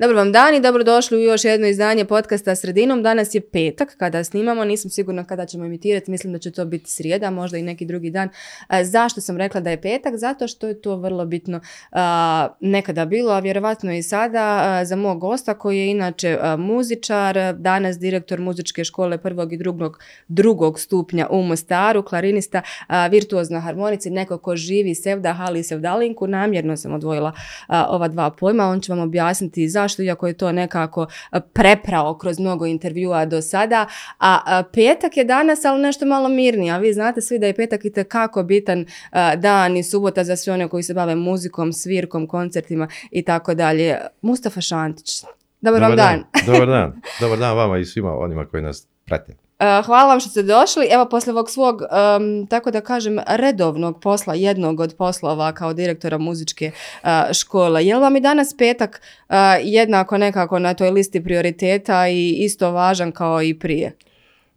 Dobar vam dan i dobrodošli u još jedno izdanje podcasta Sredinom. Danas je petak kada snimamo, nisam sigurna kada ćemo emitirati, mislim da će to biti srijeda, možda i neki drugi dan. zašto sam rekla da je petak? Zato što je to vrlo bitno nekada bilo, a vjerovatno i sada za mog gosta koji je inače muzičar, danas direktor muzičke škole prvog i drugog, drugog stupnja u Mostaru, klarinista, virtuozna harmonici, neko ko živi sevdah ali i sevdalinku. Namjerno sam odvojila ova dva pojma, on će vam objasniti zašto zašto, iako je to nekako preprao kroz mnogo intervjua do sada. A petak je danas, ali nešto malo mirniji. A vi znate svi da je petak i kako bitan dan i subota za sve one koji se bave muzikom, svirkom, koncertima i tako dalje. Mustafa Šantić. Dobar, vam dan. Dobar dan. Dobar dan vama i svima onima koji nas prate. E, hvala vam što ste došli. Evo, posle ovog svog, tako da kažem, redovnog posla, jednog od poslova kao direktora muzičke uh, škole, je li vam i danas petak uh, jednako nekako na toj listi prioriteta i isto važan kao i prije?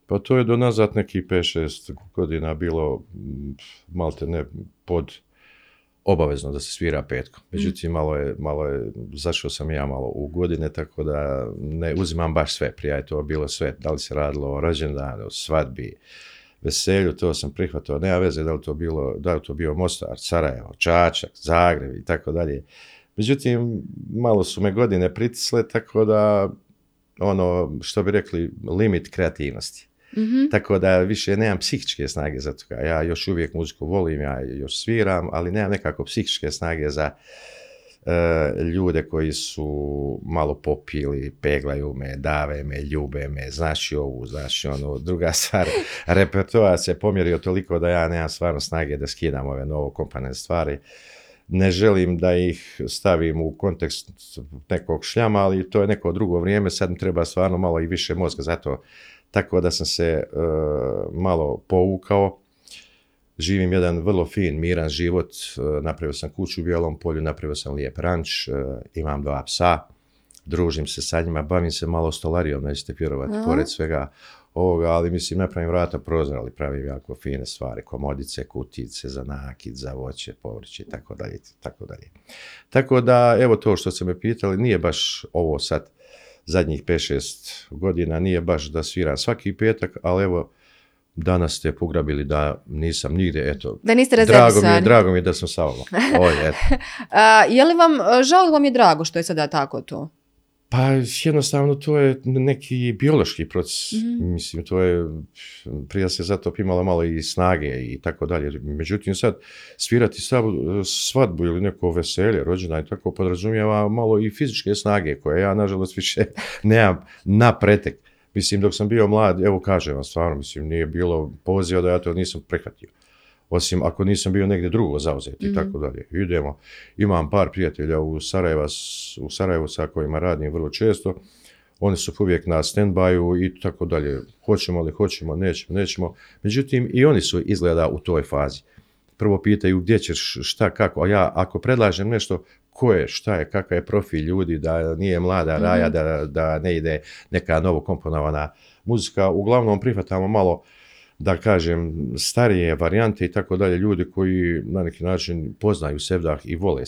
Pa to je do nazad neki 5-6 godina bilo malte ne pod obavezno da se svira petkom. Mm. Međutim, malo je, malo je, zašao sam ja malo u godine, tako da ne uzimam baš sve. Prije je to bilo sve. Da li se radilo o rođendanu, svadbi, veselju, to sam prihvatio. Nema veze da li to bilo, da li to bio Mostar, Sarajevo, Čačak, Zagreb i tako dalje. Međutim, malo su me godine pritisle, tako da ono, što bi rekli, limit kreativnosti. Mhm. Tako da više nemam psihičke snage za toga. Ja još uvijek muziku volim, ja još sviram, ali nemam nekako psihičke snage za e, ljude koji su malo popili, peglaju me, dave me, ljube me, znači ovu, znači ono. Druga stvar, repertoar se pomjerio toliko da ja nemam stvarno snage da skidam ove novo komponent stvari. Ne želim da ih stavim u kontekst nekog šljama, ali to je neko drugo vrijeme, sad mi treba stvarno malo i više mozga, zato tako da sam se e, malo povukao. Živim jedan vrlo fin, miran život, e, napravio sam kuću u Bijelom polju, napravio sam lijep ranč, e, imam dva psa, družim se sa njima, bavim se malo stolarijom, nećete vjerovati, pored svega ovoga, ali mislim napravim vrata prozor, ali pravim jako fine stvari, komodice, kutice za nakit, za voće, povrće i tako dalje, tako dalje. Tako da, evo to što ste me pitali, nije baš ovo sad zadnjih 5-6 godina nije baš da sviram svaki petak, ali evo danas ste pograbili da nisam nigdje, eto. Da niste drago mi, je, drago mi je da sam sa vama. je li vam, žao vam je drago što je sada tako to? Pa jednostavno to je neki biološki proces. Mhm. Mislim, to je, prije se zato imala malo i snage i tako dalje. Međutim, sad svirati svadbu ili neko veselje, rođena i tako podrazumijeva malo i fizičke snage koje ja, nažalost, više nemam na pretek. Mislim, dok sam bio mlad, evo kažem vam stvarno, mislim, nije bilo poziva da ja to nisam prihvatio osim ako nisam bio negdje drugo zauzet i mhm. tako dalje. Idemo, imam par prijatelja u, Sarajeva, u Sarajevu sa kojima radim vrlo često, oni su uvijek na stand-byu i tako dalje. Hoćemo li, hoćemo, nećemo, nećemo. Međutim, i oni su izgleda u toj fazi. Prvo pitaju gdje ćeš, šta, kako. A ja ako predlažem nešto, ko je, šta je, kakav je profil ljudi, da nije mlada raja, mhm. da, da ne ide neka novo komponovana muzika. Uglavnom prihvatamo malo da kažem, starije varijante i tako dalje, ljudi koji na neki način poznaju Sevdah i vole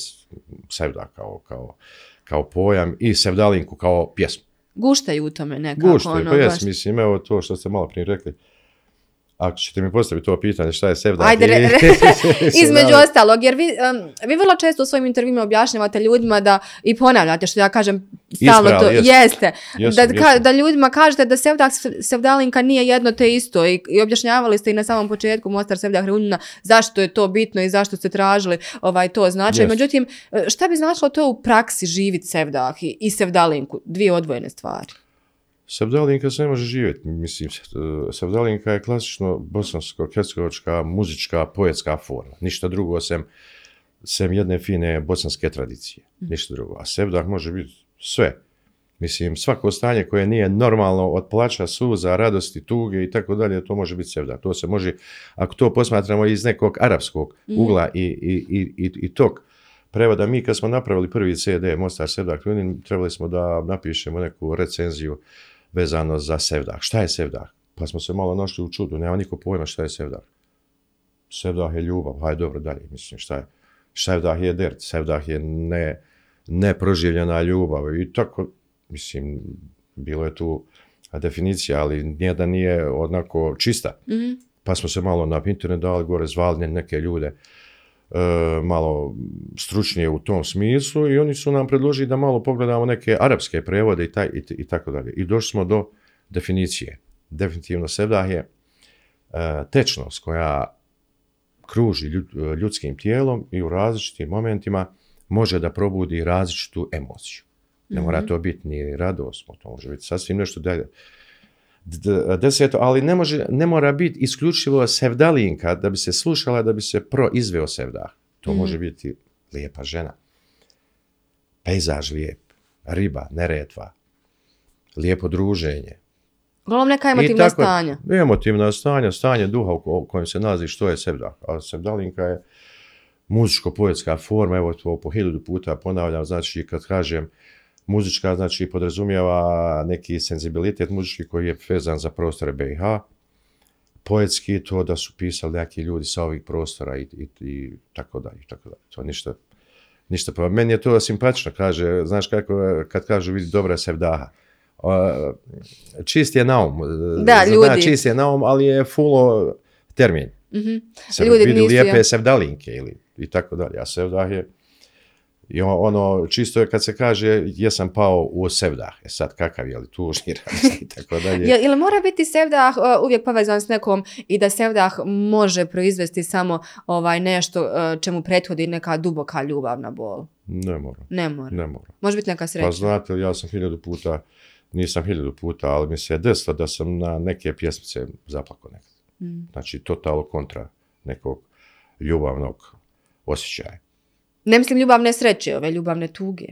Sevdah kao, kao, kao pojam i Sevdalinku kao pjesmu. Guštaju u tome nekako. Guštaju, ono, pa jes, mislim, evo to što ste malo prije rekli, ako ćete mi postaviti to pitanje šta je sevdah Ajde, re, između ostalog, jer vi, vi vrlo često u svojim intervjuima objašnjavate ljudima da, i ponavljate što ja kažem stalno to, jeste, da, da ljudima kažete da sevdah sevdalinka nije jedno te isto i, i objašnjavali ste i na samom početku Mostar sevdah reunina zašto je to bitno i zašto ste tražili ovaj, to značaj. Međutim, šta bi značilo to u praksi živiti sevdah i, i sevdalinku, dvije odvojene stvari? Sevdalinka se ne može živjeti. Mislim, Sevdalinka je klasično bosansko-hercegovačka muzička poetska forma. Ništa drugo sem, sem jedne fine bosanske tradicije. Mhm. Ništa drugo. A Sevdah može biti sve. Mislim, svako stanje koje nije normalno od plaća, suza, radosti, tuge i tako dalje, to može biti sevdah. To se može, ako to posmatramo iz nekog arapskog mhm. ugla i, i, i, i tog prevoda, mi kad smo napravili prvi CD Mostar Sevdah trebali smo da napišemo neku recenziju vezano za sevdah. Šta je sevdah? Pa smo se malo našli u čudu, nema niko pojma šta je sevdah. Sevdah je ljubav, hajde dobro dalje, mislim šta je. Sevdah je dert, sevdah je ne, neproživljena ljubav i tako, mislim, bilo je tu definicija, ali nijedan nije onako čista. Mhm. Pa smo se malo na internet dali gore, zvali neke ljude malo stručnije u tom smislu i oni su nam predložili da malo pogledamo neke arapske prevode i, taj, i, i tako dalje. I došli smo do definicije. Definitivno sevdah je e, tečnost koja kruži ljud- ljudskim tijelom i u različitim momentima može da probudi različitu emociju. Ne mora to biti ni radost, to može biti sasvim nešto dalje. Deseto, ali ne, može, ne mora biti isključivo sevdalinka da bi se slušala, da bi se proizveo sevdah. To može biti lijepa žena, pejzaž lijep, riba, neretva, lijepo druženje, Uglavnom neka emotivna tako- stanja. Emotivna stanja, stanje duha u kojem se nalazi što je sevdah. A sevdalinka je muzičko-poetska forma, evo to po hiljadu puta ponavljam, znači kad kažem muzička, znači podrazumijeva neki senzibilitet muzički koji je vezan za prostore BiH, poetski to da su pisali neki ljudi sa ovih prostora i, i, i tako dalje, tako dalje. To ništa, ništa, pa meni je to simpatično, kaže, znaš kako, kad kažu vidi dobra sevdaha. Čist je naum. Da, Zna, ljudi. čist je naum, ali je fulo termin. Mhm. Se Ljudi vidi nisu, lijepe ja. sevdalinke ili i tako dalje. A sevdah je i ono, čisto je kad se kaže jesam pao u sevdah. E sad kakav je li tužni i tako dalje. Je, ili mora biti sevdah uh, uvijek povezan s nekom i da sevdah može proizvesti samo ovaj nešto uh, čemu prethodi neka duboka ljubavna bol? Ne mora, Ne mora. ne mora. Može biti neka sreća. Pa znate, ja sam hiljadu puta, nisam hiljadu puta, ali mi se je desilo da sam na neke pjesmice zaplako nekad. Mm. Znači, totalno kontra nekog ljubavnog osjećaja. Ne mislim ljubavne sreće, ove ljubavne tuge.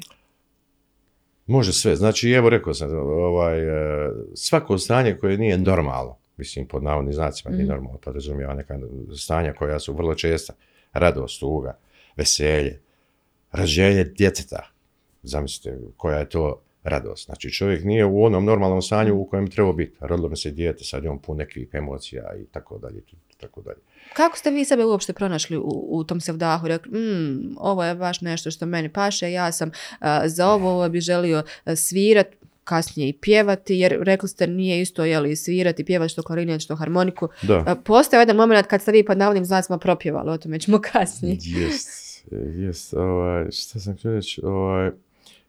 Može sve. Znači, evo rekao sam, ovaj, e, svako stanje koje nije normalno, mislim, pod navodnim znacima nije normalno, podrazumijeva neka stanja koja su vrlo česta, radost, tuga, veselje, rađenje djeteta, zamislite koja je to radost. Znači, čovjek nije u onom normalnom stanju u kojem treba biti. Rodilo mi se dijete, sad je on pun nekih emocija i tako dalje, tako dalje. Kako ste vi sebe uopšte pronašli u, u tom sevdahu? Rekli, mm, ovo je baš nešto što meni paše, ja sam a, za ovo, ovo bi želio svirat, kasnije i pjevati, jer rekli ste nije isto je li svirati, pjevati što klarinet, što harmoniku. Da. Postoje jedan moment kad ste vi pod navodnim znacima propjevali, o tome ćemo kasnije. Jest, jest, ovaj, šta sam htio reći, ovaj,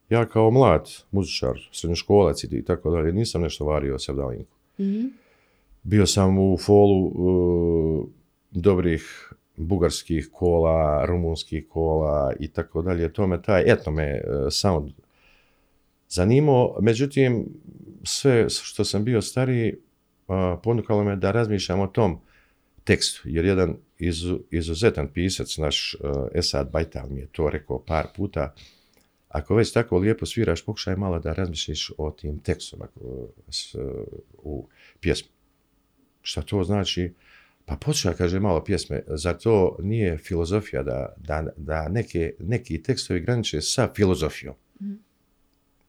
ja kao mlad muzičar, srednjoškolac i tako dalje, nisam nešto vario sevdalinku. Mhm. Bio sam u folu uh, dobrih bugarskih kola, rumunskih kola i tako dalje, to me taj, etno me uh, sound zanimao, međutim, sve što sam bio stariji, uh, ponukalo me da razmišljam o tom tekstu, jer jedan izu, izuzetan pisac, naš Esad Bajtal mi je to rekao par puta, ako već tako lijepo sviraš, pokušaj malo da razmišljiš o tim uh, u pjesmi. Šta to znači? Pa počeo, kaže, malo pjesme, zar to nije filozofija da, da, da neke, neki tekstovi graniče sa filozofijom?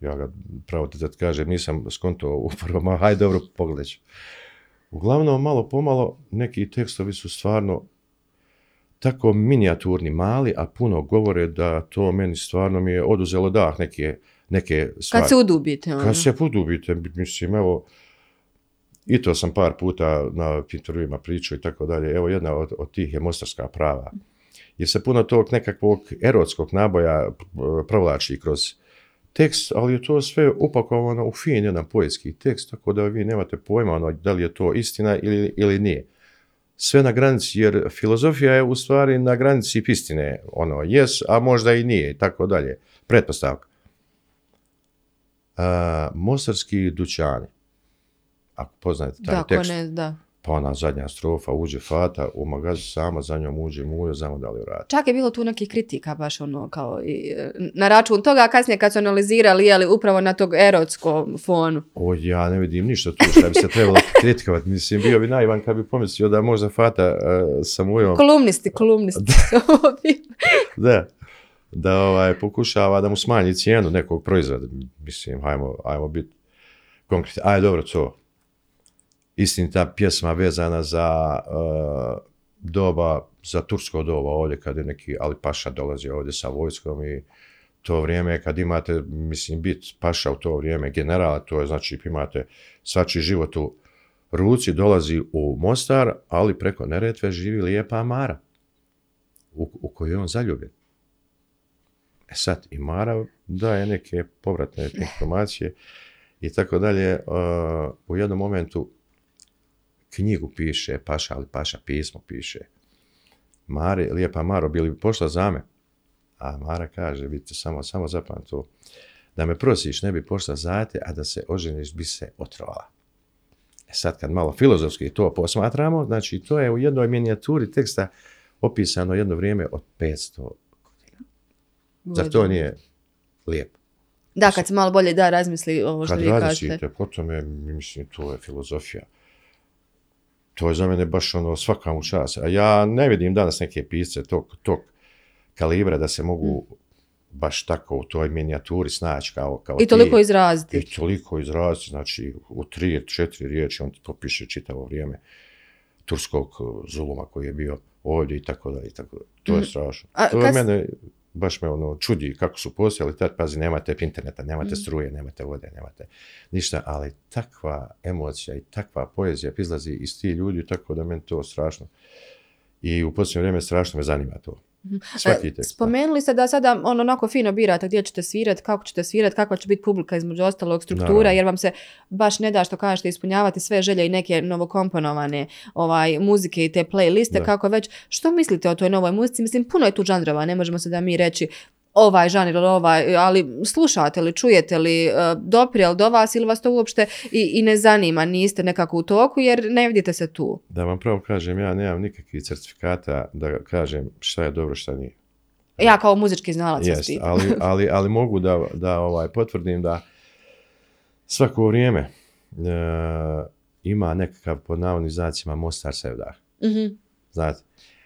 Ja ga, pravo ti kažem, nisam skonto upravo, ma hajde dobro, pogledat ću. Uglavnom, malo pomalo, neki tekstovi su stvarno tako minijaturni, mali, a puno govore da to meni stvarno mi je oduzelo dah neke, neke stvari. Kad se udubite. Ono. Kad se podubite, mislim, evo, i to sam par puta na intervjuima pričao i tako dalje, evo jedna od, od tih je Mostarska prava. Jer se puno tog nekakvog erotskog naboja p- provlači kroz tekst, ali je to sve upakovano u fin jedan poetski tekst, tako da vi nemate pojma ono, da li je to istina ili, ili nije. Sve na granici, jer filozofija je u stvari na granici istine, ono, jes, a možda i nije, i tako dalje. Pretpostavka. A, Mostarski dućani, ako poznajete taj Da, tekst, ne, da. pa ona zadnja strofa, uđe Fata, u magazu sama, za njom uđe Mujo, znamo da li vrati. Čak je bilo tu nekih kritika baš ono kao i, e, na račun toga, a kasnije kad su analizirali je li upravo na tog erotskom fonu. O, ja ne vidim ništa tu što bi se trebalo kritikovati. Mislim, bio bi naivan kad bi pomislio da možda Fata uh, sa Mujom, Kolumnisti, kolumnisti. da, da ovaj, pokušava da mu smanji cijenu nekog proizvoda. Mislim, hajmo, hajmo biti konkretni. Aj, dobro, to. Istinita pjesma vezana za uh, doba, za tursko doba ovdje, kad je neki Ali Paša dolazi ovdje sa vojskom i to vrijeme kad imate, mislim, bit paša u to vrijeme generala, to je znači imate svači život u ruci, dolazi u Mostar, ali preko Neretve živi lijepa Mara, u, u koju je on zaljubljen. E sad, i Mara daje neke povratne informacije i tako dalje. Uh, u jednom momentu knjigu piše Paša, ali Paša pismo piše. Mari, lijepa Maro, bili bi pošla za me? A Mara kaže, vidite, samo, samo zapam to, da me prosiš, ne bi pošla za te, a da se oženiš, bi se otrovala. E sad, kad malo filozofski to posmatramo, znači, to je u jednoj minijaturi teksta opisano jedno vrijeme od 500 godina. Zar to nije lijepo? Da, kad se malo bolje da razmisli ovo što Kad vi kažete. razmislite, potom je, mislim, to je filozofija. To je za mene baš ono svaka mu čast. A ja ne vidim danas neke pisce tog, tog kalibra da se mogu Mm. baš tako u toj minijaturi snaći kao, kao I toliko ti. izraziti. I toliko izraziti, znači u tri, četiri riječi on to piše čitavo vrijeme turskog uh, zuluma koji je bio ovdje i tako dalje i tako dalje. To je strašno. Mhm. A to kad s- mene baš me ono čudi kako su postojali tad, pazi, nemate interneta, nemate Mhm. struje, nemate vode, nemate ništa, ali takva emocija i takva poezija izlazi iz tih ljudi, tako da meni to strašno. I u posljednje vrijeme strašno me zanima to. Svaki E, tekst. Spomenuli ste da sada ono onako fino birate gdje ćete svirati, kako ćete svirati, kakva će biti publika između ostalog struktura, Naravno. jer vam se baš ne da što kažete ispunjavati sve želje i neke novokomponovane ovaj, muzike i te playliste, Da. kako već. Što mislite o toj novoj muzici? Mislim, puno je tu žanrova, ne možemo se da mi reći ovaj žanr ili ovaj, ali slušate li, čujete li, e, dopire li do vas ili vas to uopšte i, i ne zanima, niste nekako u toku jer ne vidite se tu. Da vam pravo kažem, ja nemam nikakvih certifikata da kažem šta je dobro, šta nije. Ja kao muzički znalac vas pitam. ali, ali, ali mogu da, da ovaj, potvrdim da svako vrijeme e, ima nekakav pod navodnim znacima Mostar Sevdah. Mhm. Znate,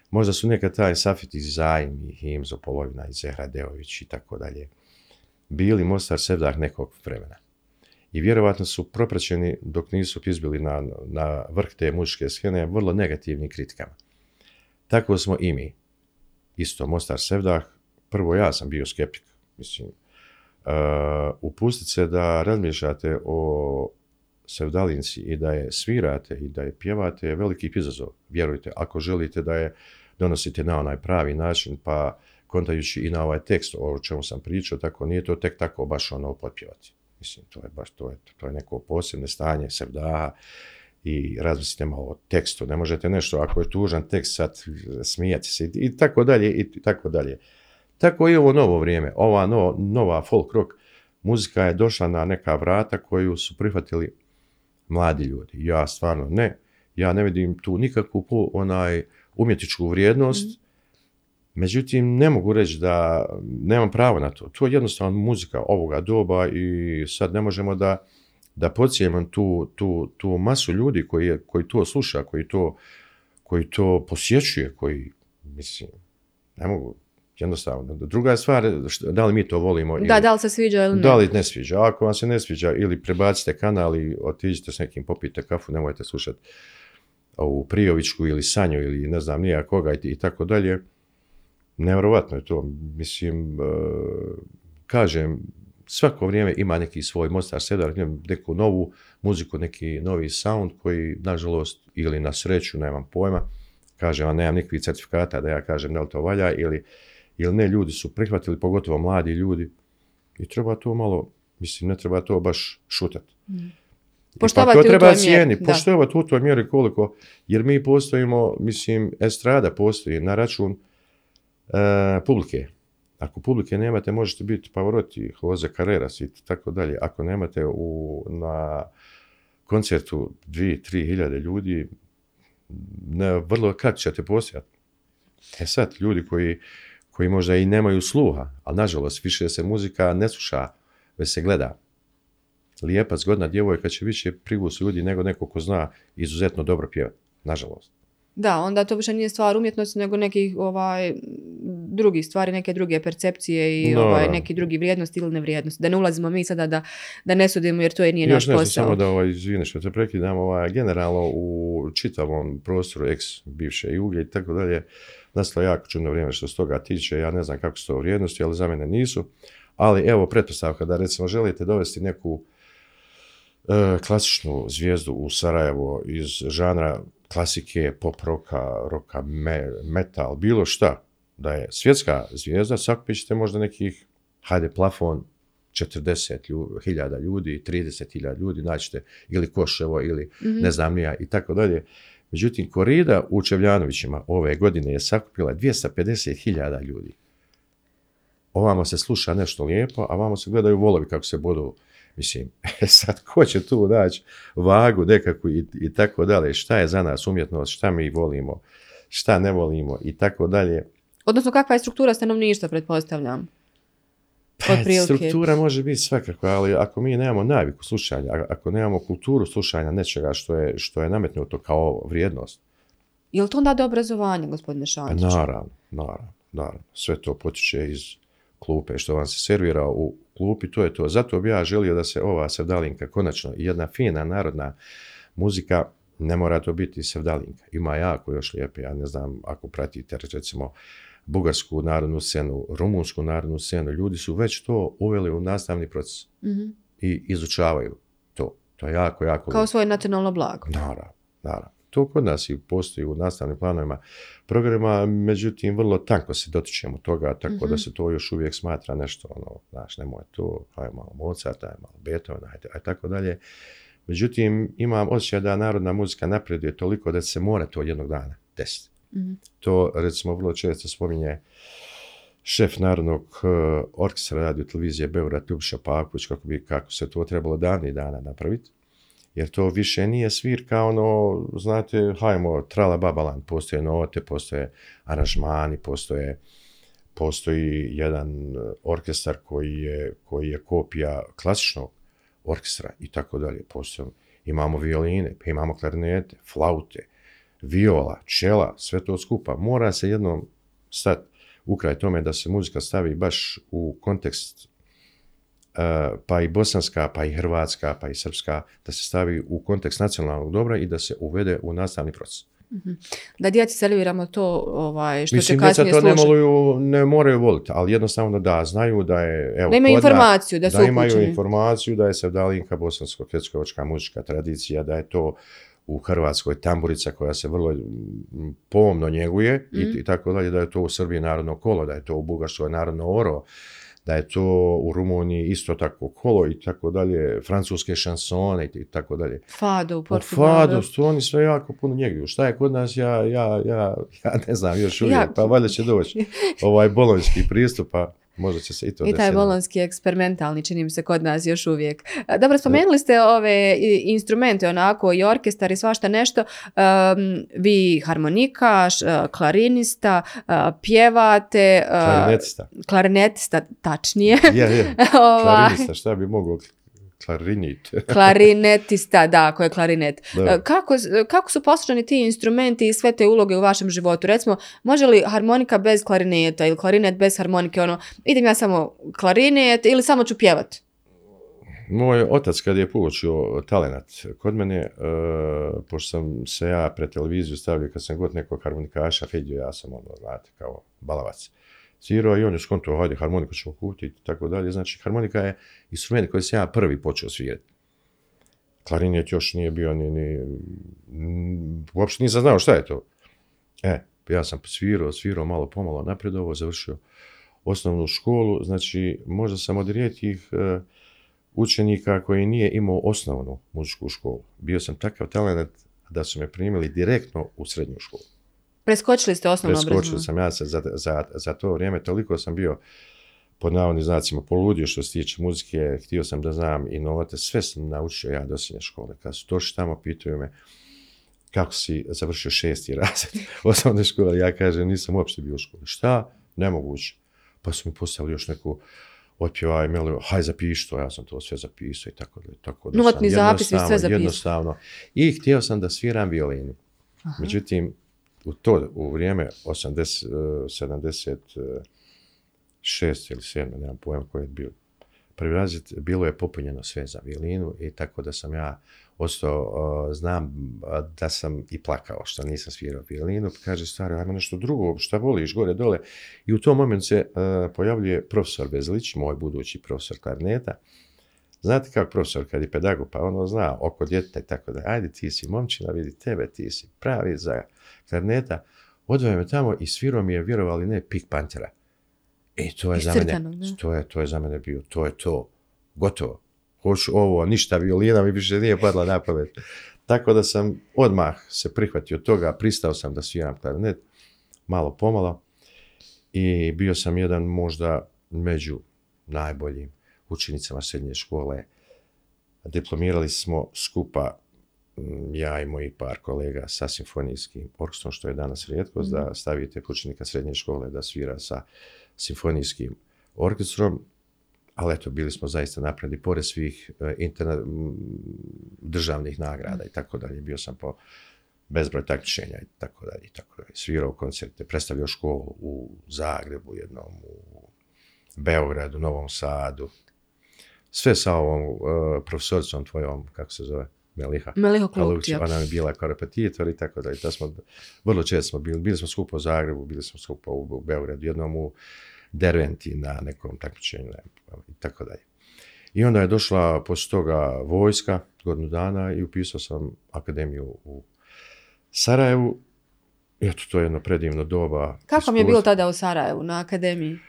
možda su nekad taj Safit iz Zajm i Himzo Polovina i Zehra Deović i tako dalje bili Mostar Sevdah nekog vremena. I vjerovatno su propraćeni dok nisu izbili na, na vrh te muzičke skene vrlo negativnim kritikama. Tako smo i mi. Isto Mostar Sevdah, prvo ja sam bio skeptik, mislim, uh, upustiti se da razmišljate o sevdalinci i da je svirate i da je pjevate je veliki izazov, vjerujte, ako želite da je donosite na onaj pravi način, pa kontajući i na ovaj tekst o čemu sam pričao, tako nije to tek tako baš ono potpjevati. Mislim, to je baš, to je, to je neko posebno stanje sevdaha i razmislite malo o tekstu. Ne možete nešto, ako je tužan tekst, sad smijati se i, tako dalje i tako dalje. Tako i ovo novo vrijeme, ova no, nova folk rock muzika je došla na neka vrata koju su prihvatili mladi ljudi. Ja stvarno ne. Ja ne vidim tu nikakvu onaj umjetničku vrijednost. Međutim, ne mogu reći da nemam pravo na to. To je jednostavno muzika ovoga doba i sad ne možemo da, da podsjemo tu, tu, tu masu ljudi koji, je, koji to sluša, koji to, koji to posjećuje, koji, mislim, ne mogu, jednostavno. Druga je stvar, da li mi to volimo ili, Da, da li se sviđa ili ne? da li ne sviđa. Ako vam se ne sviđa, ili prebacite kanal i otiđite s nekim, popite kafu, nemojte slušati ovu Prijovićku ili Sanju ili ne znam nija koga i, tako dalje. Nevjerovatno je to. Mislim, e, kažem, svako vrijeme ima neki svoj Mostar Sedar, neku novu muziku, neki novi sound koji, nažalost, ili na sreću, nemam pojma, kažem, a nemam nikakvih certifikata da ja kažem da li to valja ili, ili ne, ljudi su prihvatili, pogotovo mladi ljudi, i treba to malo, mislim, ne treba to baš šutati. Ipak Poštovati to u treba cijeniti, poštovati u toj mjeri koliko, jer mi postojimo, mislim, estrada postoji na račun e, publike. Ako publike nemate, možete biti Pavarotti, Jose Carreras i tako dalje. Ako nemate u, na koncertu 2-3 hiljade ljudi, ne, vrlo kad ćete postojati. E sad, ljudi koji, koji možda i nemaju sluha, ali nažalost više se muzika ne sluša, već se gleda. Lijepa, zgodna djevojka će više privući ljudi nego neko ko zna izuzetno dobro pjevati. Nažalost. Da, onda to više nije stvar umjetnosti, nego nekih ovaj, drugih stvari, neke druge percepcije i No, ovaj, neki drugi vrijednosti ili nevrijednosti. Da ne ulazimo mi sada da, da ne sudimo jer to je nije naš Još nešto posao. samo da ovaj, izvini što te prekidam, ovaj, generalno u čitavom prostoru ex bivše Juge i tako dalje, nastalo jako čudno vrijeme što se toga tiče, ja ne znam kako su to vrijednosti, ali za mene nisu, Ali evo pretpostavka da recimo želite dovesti neku klasičnu zvijezdu u Sarajevo iz žanra klasike, pop roka, roka me- metal, bilo šta, da je svjetska zvijezda, sakupit ćete možda nekih, hajde plafon, 40 lju- hiljada ljudi, 30 hiljada ljudi, naćete ili Koševo ili ne znam nija i tako dalje. Međutim, korida u Čevljanovićima ove godine je sakupila 250 hiljada ljudi. Ovamo se sluša nešto lijepo, a vamo se gledaju volovi kako se bodu. Mislim, sad ko će tu naći vagu nekakvu i, i tako dalje, šta je za nas umjetnost, šta mi volimo, šta ne volimo i tako dalje. Odnosno, kakva je struktura stanovništva, pretpostavljam? Pa, struktura može biti svakako, ali ako mi nemamo naviku slušanja, ako nemamo kulturu slušanja nečega što je, što je nametnuto kao vrijednost, Je li to onda do obrazovanja, gospodine Pa Šantić? naravno, naravno, naravno. Sve to potiče iz klupe, što vam se servira u klupi, to je to. Zato bi ja želio da se ova sevdalinka, konačno, i jedna fina narodna muzika, ne mora to biti sevdalinka. Ima jako još lijepe, ja ne znam, ako pratite, recimo, bugarsku narodnu scenu, rumunsku narodnu scenu, ljudi su već to uveli u nastavni proces Mhm. i izučavaju to. To je jako, jako Kao lijepo. svoje nacionalno blago. Naravno, naravno. To kod nas i postoji u nastavnim planovima programa, međutim, vrlo tanko se dotičemo toga, tako da se to još uvijek smatra nešto, ono, znaš, nemoj to, aj malo Mozarta, aj malo Beethovena, aj, aj tako dalje. Međutim, imam osjećaj da narodna muzika napreduje toliko da se mora to jednog dana desiti. Mhm. To, recimo, vrlo često spominje šef Narodnog eh, orkestra radio televizije Beograd Ljubiša Paković, kako, bi, kako se to trebalo dani dana napraviti jer to više nije svirka, ono, znate, hajmo, trala babalan, postoje note, postoje aranžmani, postoje, postoji jedan e, orkestar koji je, koji je kopija klasičnog orkestra i tako dalje. Postoje, imamo violine, pa imamo klarinete, flaute, viola, čela, sve to skupa. Mora se jednom stati ukraj tome da se muzika stavi baš u kontekst pa i bosanska, pa i hrvatska, pa i srpska, da se stavi u kontekst nacionalnog dobra i da se uvede u nastavni proces. Da djeci serviramo to ovaj, što Mislim, će kasnije to ne, moluju, ne moraju voliti, ali jednostavno da znaju da je... Evo, Da imaju informaciju, da su da imaju upućeni. informaciju da je sevdalinka bosansko-hercegovačka muzička tradicija, da je to u Hrvatskoj tamburica koja se vrlo mm, pomno njeguje i, Mhm. i tako dalje, da je to u Srbiji narodno kolo, da je to u Bugarskoj narodno oro, da je to u Rumuniji isto tako kolo i tako dalje, francuske šansone i tako dalje. Fado u U Portugalu. Fado, to oni sve jako puno njeguju. Šta je kod nas, ja, ja, ja, ja ne znam još uvijek, pa valjda će doći ovaj bolonjski pristup, pa možda će se i to I taj bolonski eksperimentalni, čini mi se kod nas još uvijek. Dobro, spomenuli ste ove instrumente, onako, i orkestar i svašta nešto. Um, vi harmonikaš, uh, klarinista, uh, pjevate, uh, Klarinetista. klarinetista, tačnije. Je, je. Ovaj, Klarinista, šta bi mogao klarinit. klarinetista, da, ko je klarinet. Da. E, Kako, kako su posloženi ti instrumenti i sve te uloge u vašem životu? Recimo, može li harmonika bez klarineta ili klarinet bez harmonike? Ono, idem ja samo klarinet ili samo ću pjevat? Moj otac kad je poučio talenat kod mene, e, pošto sam se ja pred televiziju stavio kad sam god nekog harmonikaša vidio, ja sam ono, znate, kao balavac svirao i on je skonto, hajde, harmoniku ćemo kupiti i tako dalje. Znači, harmonika je instrument koji sam ja prvi počeo svirati. Klarinet još nije bio ni, ni uopšte nisam znao šta je to. E, ja sam svirao, svirao malo pomalo napredovo, završio osnovnu školu, znači možda sam od rijetkih e, učenika koji nije imao osnovnu muzičku školu. Bio sam takav talent da su me primili direktno u srednju školu. Preskočili ste osnovno Preskočio obrazovanje. sam ja se za, za, za to vrijeme, toliko sam bio pod navodnim znacima poludio što se tiče muzike, htio sam da znam i novote, sve sam naučio ja do srednje škole. Kad su došli tamo, pitaju me kako si završio šesti razred osnovne škole, ja kažem nisam uopšte bio u školi. Šta? Nemoguće. Pa su mi postavili još neku otpjevaj melodiju, haj zapiši to, ja sam to sve zapisao i tako da, tako da Notni sam zapis, sve zapisali. Jednostavno. I htio sam da sviram violinu. Međutim, u to u vrijeme 80, eh, 76 ili 7, nemam pojma koji je bio prvi razred, bilo je popunjeno sve za violinu i tako da sam ja ostao, znam da sam i plakao što nisam svirao violinu, kaže stari, ajmo nešto drugo, šta voliš, gore, dole. I u tom momentu se pojavljuje profesor Bezlić, moj budući profesor klarneta. Znate kako profesor kad je pedagog, pa ono zna oko djeteta i tako da, ajde ti si momčina, vidi tebe, ti si pravi za klarneta. Odvaja me tamo i svirao mi je, vjerovali ne, Pik Pantera. I to je, za mene, to, je, to je za mene bio, to je to, gotovo hoću ovo, ništa violina mi više nije padla na pamet. Tako da sam odmah se prihvatio toga, pristao sam da sviram klarinet, malo pomalo i bio sam jedan možda među najboljim učenicama srednje škole. Diplomirali smo skupa ja i moji par kolega sa simfonijskim orkestrom, što je danas rijetkost, da mhm. stavite učenika srednje škole da svira sa simfonijskim orkestrom ali eto, bili smo zaista napredni, pored svih e, interna, državnih nagrada i tako dalje. Bio sam po bezbroj takmičenja i tako dalje i tako dalje. Svirao koncerte, predstavljao školu u Zagrebu jednom, u Beogradu, Novom Sadu. Sve sa ovom uh, profesoricom tvojom, kako se zove, Meliha. Meliha Ona je bila kao repetitor i tako dalje. Da smo, vrlo često smo bili, bili smo skupo u Zagrebu, bili smo skupo u, u Beogradu, jednom u derventi na nekom takmičenju i tako dalje. I onda je došla poslije toga vojska, godinu dana i upisao sam akademiju u Sarajevu. I eto, to je jedno predivno doba. Kako mi je bilo tada u Sarajevu, na akademiji?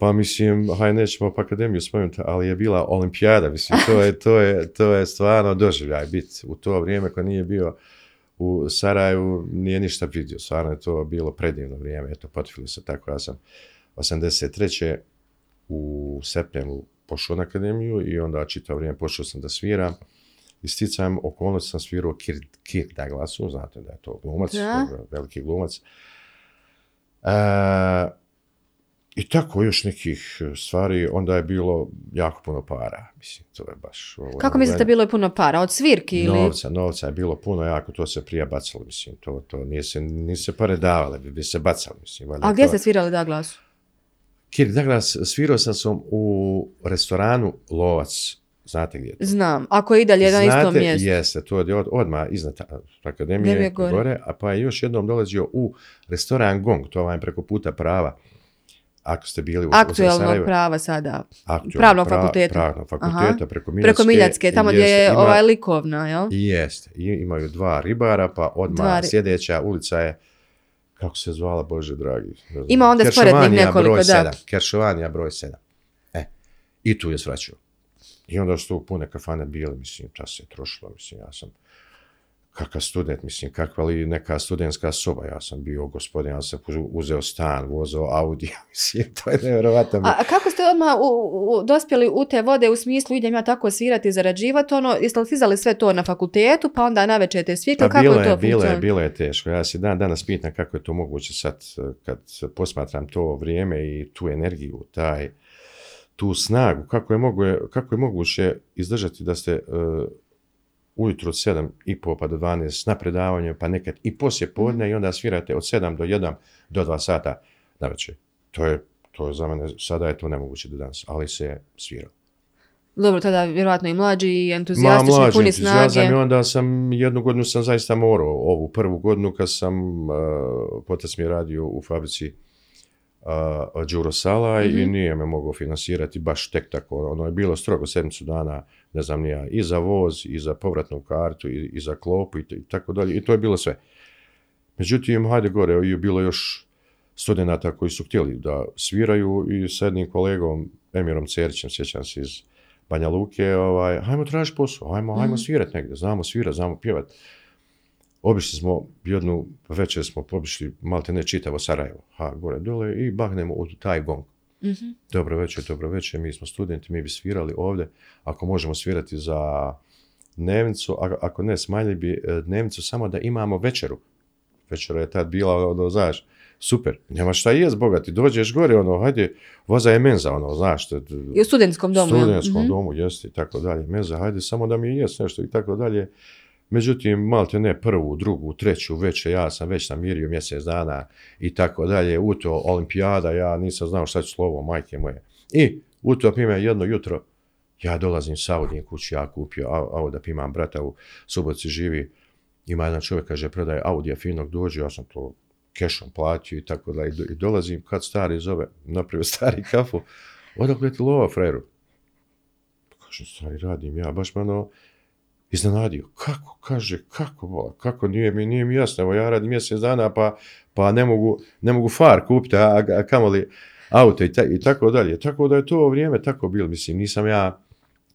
Pa mislim, haj nećemo pa akademiju spomenuti, ali je bila olimpijada, mislim, to je, to je, to je stvarno doživljaj biti u to vrijeme kad nije bio u Sarajevu, nije ništa vidio, stvarno je to bilo predivno vrijeme, eto, potvili se tako, ja sam 83. u septembru pošao na akademiju i onda čitao vrijeme počeo sam da sviram. I sticajem okolnosti sam svirao Kirk, Kirk Douglasu, znate da je to glumac, veliki glumac. E, I tako još nekih stvari, onda je bilo jako puno para, mislim, to je baš... Ovo, Kako mislite bilo je puno para, od svirki ili... Novca, novca je bilo puno, jako to se prije bacalo, mislim, to, to nije se, nije se pare davale, bi, se bacalo, mislim. A gdje ste svirali Douglasu? Kirk Douglas, svirao sam sam u restoranu Lovac. Znate gdje je to? Znam, ako je i dalje na istom mjestu. Jeste, to je od, odmah iznad akademije gore. gore. a pa je još jednom dolazio u restoran Gong, to vam je preko puta prava. Ako ste bili u Aktualnog prava sada. Pravnog fakulteta. Pravnog fakulteta, preko Miljacke. Preko Miljacke, tamo gdje je ovaj likovna, jel? Jeste, imaju dva ribara, pa odmah dva... sljedeća ulica je kako se zvala, Bože dragi. Ima onda sporednih nekoliko, broj da. Keršovanija broj 7. E, i tu je svraćao. I onda su tu pune kafane bile, mislim, čas se trošilo, mislim, ja sam kakav student, mislim, kakva li neka studentska soba, ja sam bio gospodin, ja sam uzeo stan, vozao Audi, mislim, to je nevjerovatno. A, kako ste odmah u, dospjeli u te vode u smislu idem ja tako svirati i zarađivati, ono, jeste li stizali sve to na fakultetu, pa onda navečer te svikli, pa kako je to bilo je, bilo je teško, ja se dan danas pitam kako je to moguće sad, kad posmatram to vrijeme i tu energiju, taj, tu snagu, kako je, mogu, kako je moguće izdržati da ste uh, ujutro od 7 i po pa do 12 na predavanju, pa nekad i poslije podne i onda svirate od 7 do 1 do 2 sata na večer. To je, to je za mene, sada je to nemoguće do danas, ali se svira. Dobro, tada vjerojatno i mlađi i entuzijastični, Ma, mlađi, puni snage. I onda sam, jednu godinu sam zaista morao, ovu prvu godinu kad sam, uh, potac mi je radio u fabrici uh, Đuro Sala i mhm. nije me mogao financirati baš tek tako. Ono je bilo strogo sedmicu dana, ne znam nija, i za voz, i za povratnu kartu, i, i za klopu i, tako dalje. I to je bilo sve. Međutim, hajde gore, je bilo još studenta koji su htjeli da sviraju i s jednim kolegom, Emirom Cerićem, sjećam se iz Banja Luke, ovaj, hajmo tražiti posao, hajmo, hajmo mhm. svirati negdje, znamo svirati, znamo pjevati. Obišli smo jednu večer smo pobišli malte ne čitavo Sarajevo, ha, gore dole i bahnemo u taj gong. Mm-hmm. Dobro večer, dobro večer, mi smo studenti, mi bi svirali ovdje, ako možemo svirati za dnevnicu, ako ne, smanjili bi e, dnevnicu samo da imamo večeru. Večera je tad bila, ono, znaš, super, nema šta jest, bogati, dođeš gore, ono, hajde, voza je menza, ono, znaš. I u studentskom domu. U studentskom mm domu, jeste, i tako dalje, menza, hajde, samo da mi jest nešto, i tako dalje. Međutim, malte ne prvu, drugu, treću, već ja sam već namirio mjesec dana i tako dalje. U to olimpijada, ja nisam znao šta ću slovo, majke moje. I u to ime jedno jutro Ja dolazim sa Audijem kući, ja kupio Auda, pa imam brata u Suboci živi, ima jedan čovjek, kaže, prodaje Audija finog, dođe, ja sam to kešom platio i tako da, i, do- i dolazim, kad stari zove, napravio stari kafu, odakle ti lova, frajeru? Kažem, stari, radim ja, baš ono, iznenadio. Kako, kaže, kako, bola, kako, nije mi, nije mi jasno, evo ja radim mjesec dana, pa, pa ne mogu, ne mogu far kupiti, a, a, a kamoli auto i, ta, i tako dalje. Tako da je to vrijeme tako bilo, mislim, nisam ja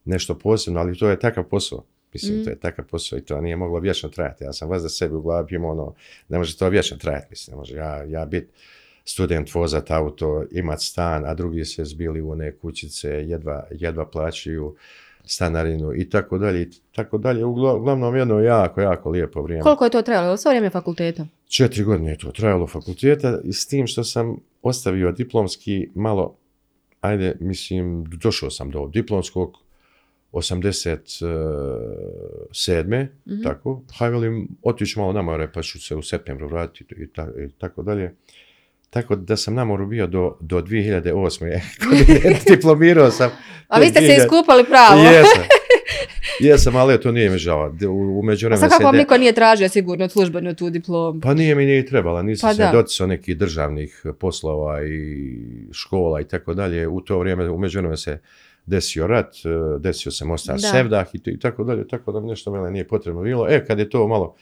nešto posebno, ali to je takav posao. Mislim, to je takav posao i to nije moglo vječno trajati. Ja sam vas za sebi u glavi imao ono, ne može to vječno trajati, mislim, ne može ja, ja biti student, vozat auto, imat stan, a drugi se zbili u one kućice, jedva, jedva plaćaju stanarinu i tako dalje, i tako dalje. Ugla- Uglavnom jedno jako, jako lijepo vrijeme. Koliko je to trajalo? Svo vrijeme fakulteta? Četiri godine je to trajalo fakulteta i s tim što sam ostavio diplomski malo, ajde, mislim, došao sam do diplomskog 87. Mhm. tako, haj velim, otići malo na more pa ću se u septembru vratiti i, ta- i tako dalje. Tako da sam na moru bio do, do 2008. godine. Diplomirao sam. A vi ste se 2000 iskupali pravo. Jesam. Jesam, ali to nije mi žao. U, u A međuvremenu kako vam niko nije tražio sigurno službeno tu diplomu? pa nije mi ni trebala, nisam Pa se doticao nekih državnih poslova i škola i tako dalje. U to vrijeme, u međuvremenu se desio rat, eh, desio se Mostar Da. Sevdah i tako dalje, tako da mi nešto mene nije potrebno bilo. E, kad je to malo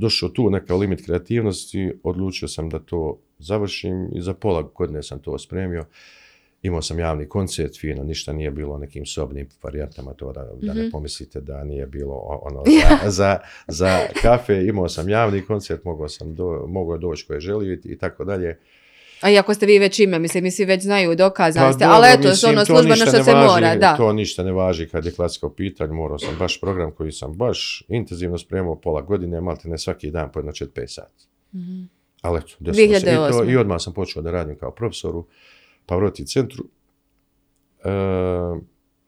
došao tu neka limit kreativnosti, odlučio sam da to završim i za pola godine sam to spremio. Imao sam javni koncert, fino, ništa nije bilo nekim sobnim varijantama, to da, da Mhm. ne pomislite da nije bilo ono za, za, za kafe, imao sam javni koncert, mogao sam do, mogao doći ko je želio i, i tako dalje. A iako ste vi već ime, mislim, mi svi već znaju, dokazali ste, Pa dobro, ali eto, mislim, ono ništa što se važi, mora, da. To ništa ne važi kad je klasiko pitanje, morao sam baš program koji sam baš intenzivno spremao pola godine, malte ne svaki dan po jedno 4-5 sati. Mhm. Ali eto, desilo se i to 2008. i odmah sam počeo da radim kao profesor u Pavroti centru. E,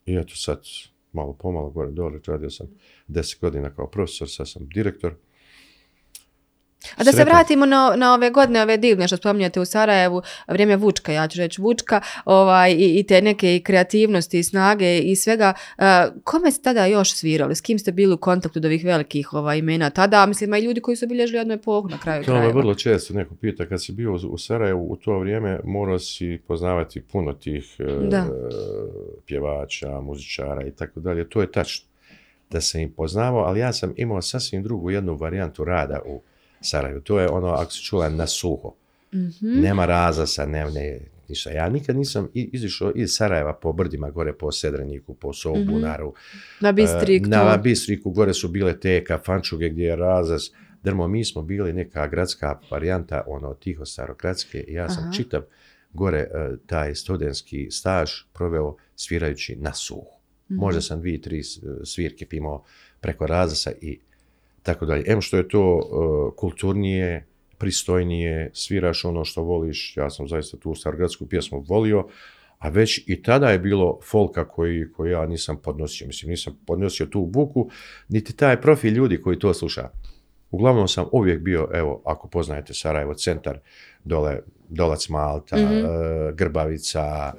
I eto sad, malo pomalo gore dole, radio sam 10 godina kao profesor, sad sam direktor. A da se vratimo na, na ove godine, ove divne što spominjate u Sarajevu, vrijeme Vučka, ja ću reći Vučka, ovaj, i, i te neke i kreativnosti i snage i svega. E, kome ste tada još svirali? S kim ste bili u kontaktu od ovih velikih ovaj, imena tada? Mislim, ima i ljudi koji su obilježili jednu epohu na kraju To me krajeva. vrlo često neko pita, kad si bio u- Sarajevu u to vrijeme, morao si poznavati puno tih Da. pjevača, muzičara i tako dalje. To je tačno da sam im poznavao, ali ja sam imao sasvim drugu jednu varijantu rada u Sarajevu. To je ono, ako si čula, na suho. Mhm. Nema razasa, ne, ne, ništa. Ja nikad nisam izišao iz Sarajeva po brdima, gore po Sedreniku, po Sobunaru, Na Bistrik, E, Na Bistriku gore su bile te kafančuge gdje je razaz. Drmo, mi smo bili neka gradska varijanta, ono, tiho starogradske i ja sam Aha. čitav gore e, taj studentski staž proveo svirajući na suhu. Mhm. Možda sam dvije, tri svirke imao preko razasa i tako dalje. Em što je to e, kulturnije, pristojnije, sviraš ono što voliš, ja sam zaista tu starogradsku pjesmu volio, a već i tada je bilo folka koji, koji ja nisam podnosio. Mislim, nisam podnosio tu buku, niti taj profil ljudi koji to sluša. Uglavnom sam uvijek bio, evo, ako poznajete Sarajevo centar, dole, Dolac Malta, Mhm. e, Grbavica,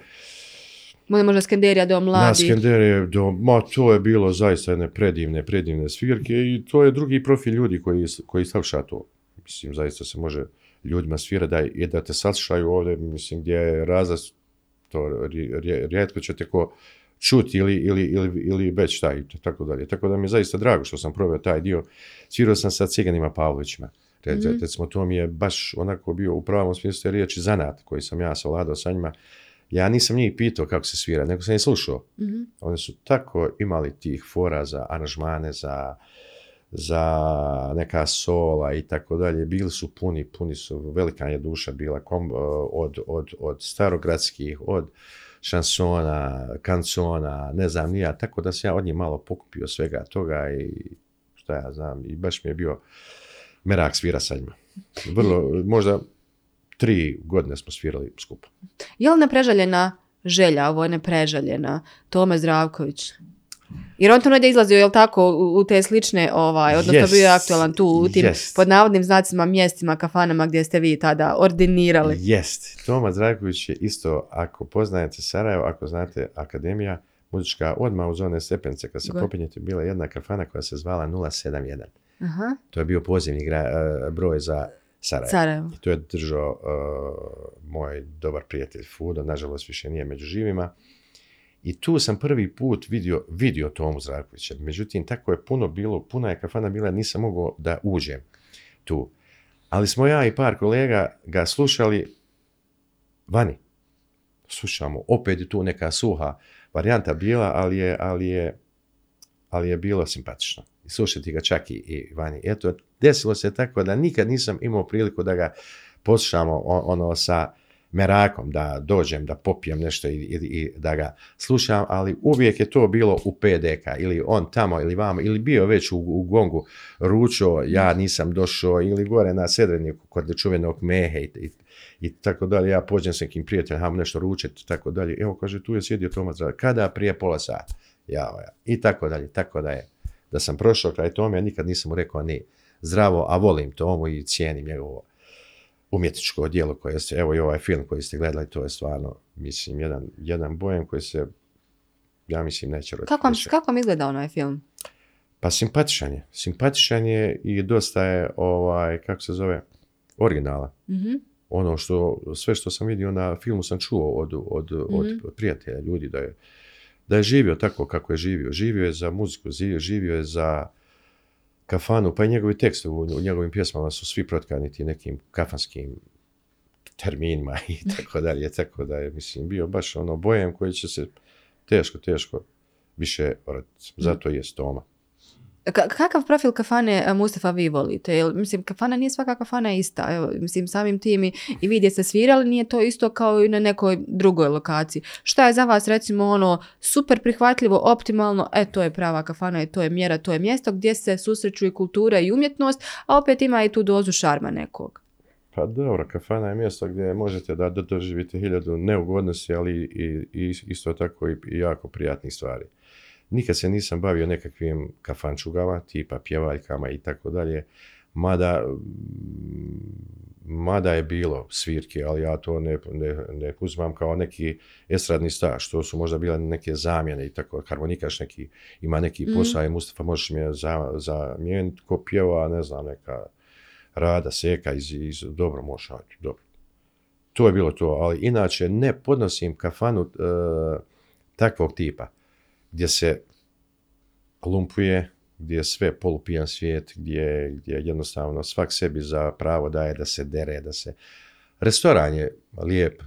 Možda možda Skenderija, na mladi. Skenderije, do, ma to je bilo zaista jedne predivne, predivne svirke i to je drugi profil ljudi koji, koji sluša to. Mislim, zaista se može ljudima svira da, i da te saslušaju ovdje, mislim, gdje je razaz, to rijetko ćete ko čuti ili, ili, ili, ili već taj, tako dalje. Tako da mi je zaista drago što sam proveo taj dio. Svirao sam sa Ciganima Pavlovićima. Mhm. Recimo, to mi je baš onako bio u pravom smislu riječi zanat koji sam ja savladao sa njima. Ja nisam njih pitao kako se svira, nego sam ih slušao. Mhm. Oni su tako imali tih fora za aranžmane, za, za neka sola i tako dalje. Bili su puni, puni su, velika je duša bila kom, od, od, od starogradskih, od šansona, kancona, ne znam ni ja, tako da sam ja od njih malo pokupio svega toga i šta ja znam, i baš mi je bio merak svira sa njima. Vrlo, možda tri godine smo svirali skupo. Je li nepreželjena želja, ovo je nepreželjena, Tome Zdravković? Jer on to negdje izlazio, jel tako, u, te slične, ovaj, odnosno Jest, bio je aktualan tu u tim, jest. pod navodnim znacima, mjestima, kafanama gdje ste vi tada ordinirali. Jest. Toma Zdravković je isto, ako poznajete Sarajevo, ako znate akademija, muzička, odmah uz one stepence, kad se popinjete, bila jedna kafana koja se zvala 071. Aha, To je bio pozivni gra, e, broj za Sarajevo. Sarajevo. I to je držao e, moj dobar prijatelj Fudo, nažalost više nije među živima. I tu sam prvi put vidio, vidio Tomu Zdravkovića. Međutim, tako je puno bilo, puna je kafana bila, nisam mogao da uđem tu. Ali smo ja i par kolega ga slušali vani. Slušamo, opet je tu neka suha varijanta bila, ali je, ali je, ali je bilo simpatično. Slušati ga čak i, i vani. Eto, desilo se tako da nikad nisam imao priliku da ga poslušamo ono sa merakom, da dođem, da popijem nešto i, i, da ga slušam, ali uvijek je to bilo u PDK, ili on tamo, ili vamo, ili bio već u, u gongu ručo, ja nisam došao, ili gore na Sedreniku kod čuvenog Mehe i, i, tako dalje, ja pođem s nekim prijateljem, hajmo nešto ručiti, tako dalje, evo kaže, tu je sjedio Zdravković. kada? Prije pola sata, ja, ja, i tako dalje, tako da je, da sam prošao kraj tome, ja nikad nisam mu rekao ni zdravo, a volim Tomu i cijenim njegovo umjetničko djelo koje ste, evo i ovaj film koji ste gledali, to je stvarno, mislim, jedan, jedan bojem koji se, ja mislim, neće roditi Kako kako vam izgleda onaj film? Pa simpatičan je. Simpatičan je i dosta je, ovaj, kako se zove, originala. Mhm. Ono što, sve što sam vidio na filmu sam čuo od, od, od Mhm. prijatelja, ljudi, da je, da je živio tako kako je živio. Živio je za muziku, zi- živio je za kafanu, pa i njegovi tekstovi u, u njegovim pjesmama su svi protkani ti nekim kafanskim terminima i tako dalje, tako da je, mislim, bio baš ono bojem koji će se teško, teško više roditi. Zato je Toma. Ka- kakav profil kafane a, Mustafa vi volite? Jel, mislim, kafana nije svaka kafana ista. Evo, mislim, samim tim i, i vi gdje ste svirali nije to isto kao i na nekoj drugoj lokaciji. Šta je za vas recimo ono super prihvatljivo, optimalno, e to je prava kafana i to je mjera, to je mjesto gdje se susreću i kultura i umjetnost, a opet ima i tu dozu šarma nekog. Pa dobro, kafana je mjesto gdje možete da do- doživite hiljadu neugodnosti, ali i, i isto tako i, i jako prijatnih stvari. Nikad se nisam bavio nekakvim kafančugama, tipa pjevaljkama i tako dalje, mada, mm, mada je bilo svirke, ali ja to ne, ne, ne uzmam kao neki estradni staž, to su možda bile neke zamjene i tako, harmonikaš neki, ima neki Mhm. posao i Mustafa možeš mi je za, zamijeniti ko pjeva, ne znam, neka rada, seka iz, iz dobro možeš dobro. To je bilo to, ali inače ne podnosim kafanu e, takvog tipa, gdje se lumpuje, gdje je sve polupijan svijet, gdje, gdje jednostavno svak sebi za pravo daje da se dere, da se... Restoran je lijep, e,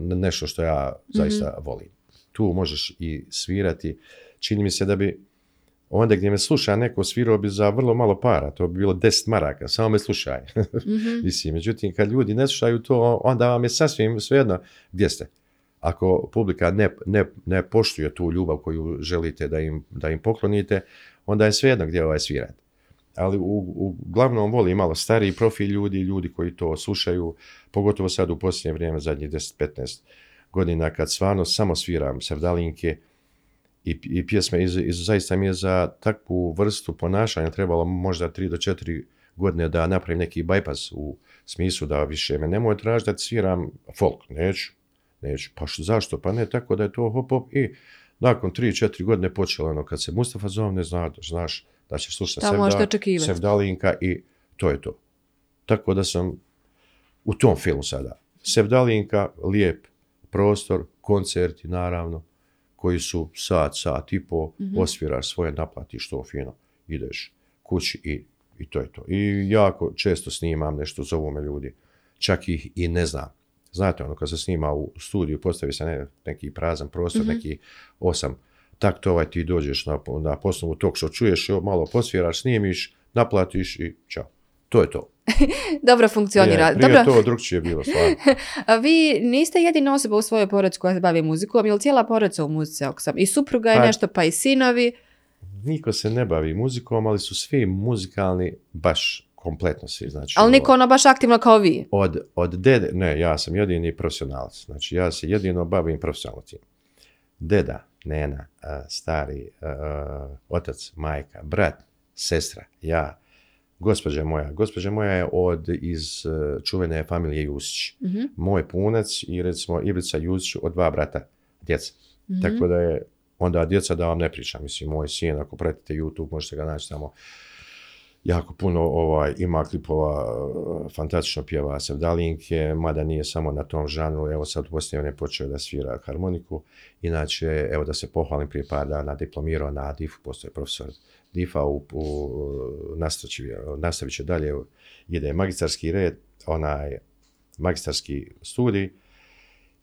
nešto što ja zaista volim. Tu možeš i svirati. Čini mi se da bi onda gdje me sluša neko svirao bi za vrlo malo para, to bi bilo 10 maraka, samo me slušaj. Mhm. Mislim, međutim, kad ljudi ne slušaju to, onda vam je sasvim svejedno gdje ste. Ako publika ne, ne, ne poštuje tu ljubav koju želite da im, da im poklonite, onda je svejedno gdje ovaj svirate. Ali u, uglavnom voli malo stariji profil ljudi, ljudi koji to slušaju, pogotovo sad u posljednje vrijeme, zadnjih 10-15 godina, kad stvarno samo sviram sevdalinke i, i pjesme, iz, iz, zaista mi je za takvu vrstu ponašanja trebalo možda 3 do 4 godine da napravim neki bypass u smislu da više me nemoj tražiti sviram folk, neću, neću, pa što, zašto, pa ne, tako da je to hop hop i nakon 3-4 godine počelo ono, kad se Mustafa zovne, zna, znaš da će slušati Da, možete očekivati. Sevdalinka i to je to. Tako da sam u tom filmu sada. Sevdalinka, lijep prostor, koncerti naravno, koji su sat, sat i po, Mhm. osviraš svoje, naplatiš to fino, ideš kući i, i to je to. I jako često snimam nešto, zovu me ljudi, čak ih i ne znam. Znate, ono, kad se snima u studiju, postavi se ne, neki prazan prostor, Mhm. neki osam taktova i ti dođeš na, na poslovu tog što čuješ, jo, malo posviraš, snimiš, naplatiš i čao. To je to. Dobro funkcionira. Prije, prije Dobro, to drugčije bilo stvarno. a vi niste jedina osoba u svojoj porodici koja se bavi muzikom, ili cijela porodica u muzici. I supruga je Pa- nešto, pa i sinovi. Niko se ne bavi muzikom, ali su svi muzikalni, baš kompletno svi. Znači, Ali niko ono baš aktivno kao vi. od, od dede, ne, ja sam jedini profesionalac, znači ja se jedino bavim profesionalno tim. Deda, nena, stari, otac, majka, brat, sestra, ja, gospođa moja. Gospođa moja je od iz e, čuvene familije Jusić. Mhm. Moj punac i recimo Ivica Jusić od dva brata, djeca. Mhm. Tako da je onda djeca da vam ne pričam. Mislim, moj sin, ako pratite YouTube, možete ga naći tamo jako puno ovaj, ima klipova, e, fantastično pjeva Sevdalinke, mada nije samo na tom žanru, evo sad Bosni on je počeo da svira harmoniku, inače, evo da se pohvalim prije par dana, diplomirao na DIF-u, postoje profesor DIF-a, u, u, nastavit će dalje, ide magistarski red, onaj magistarski studij,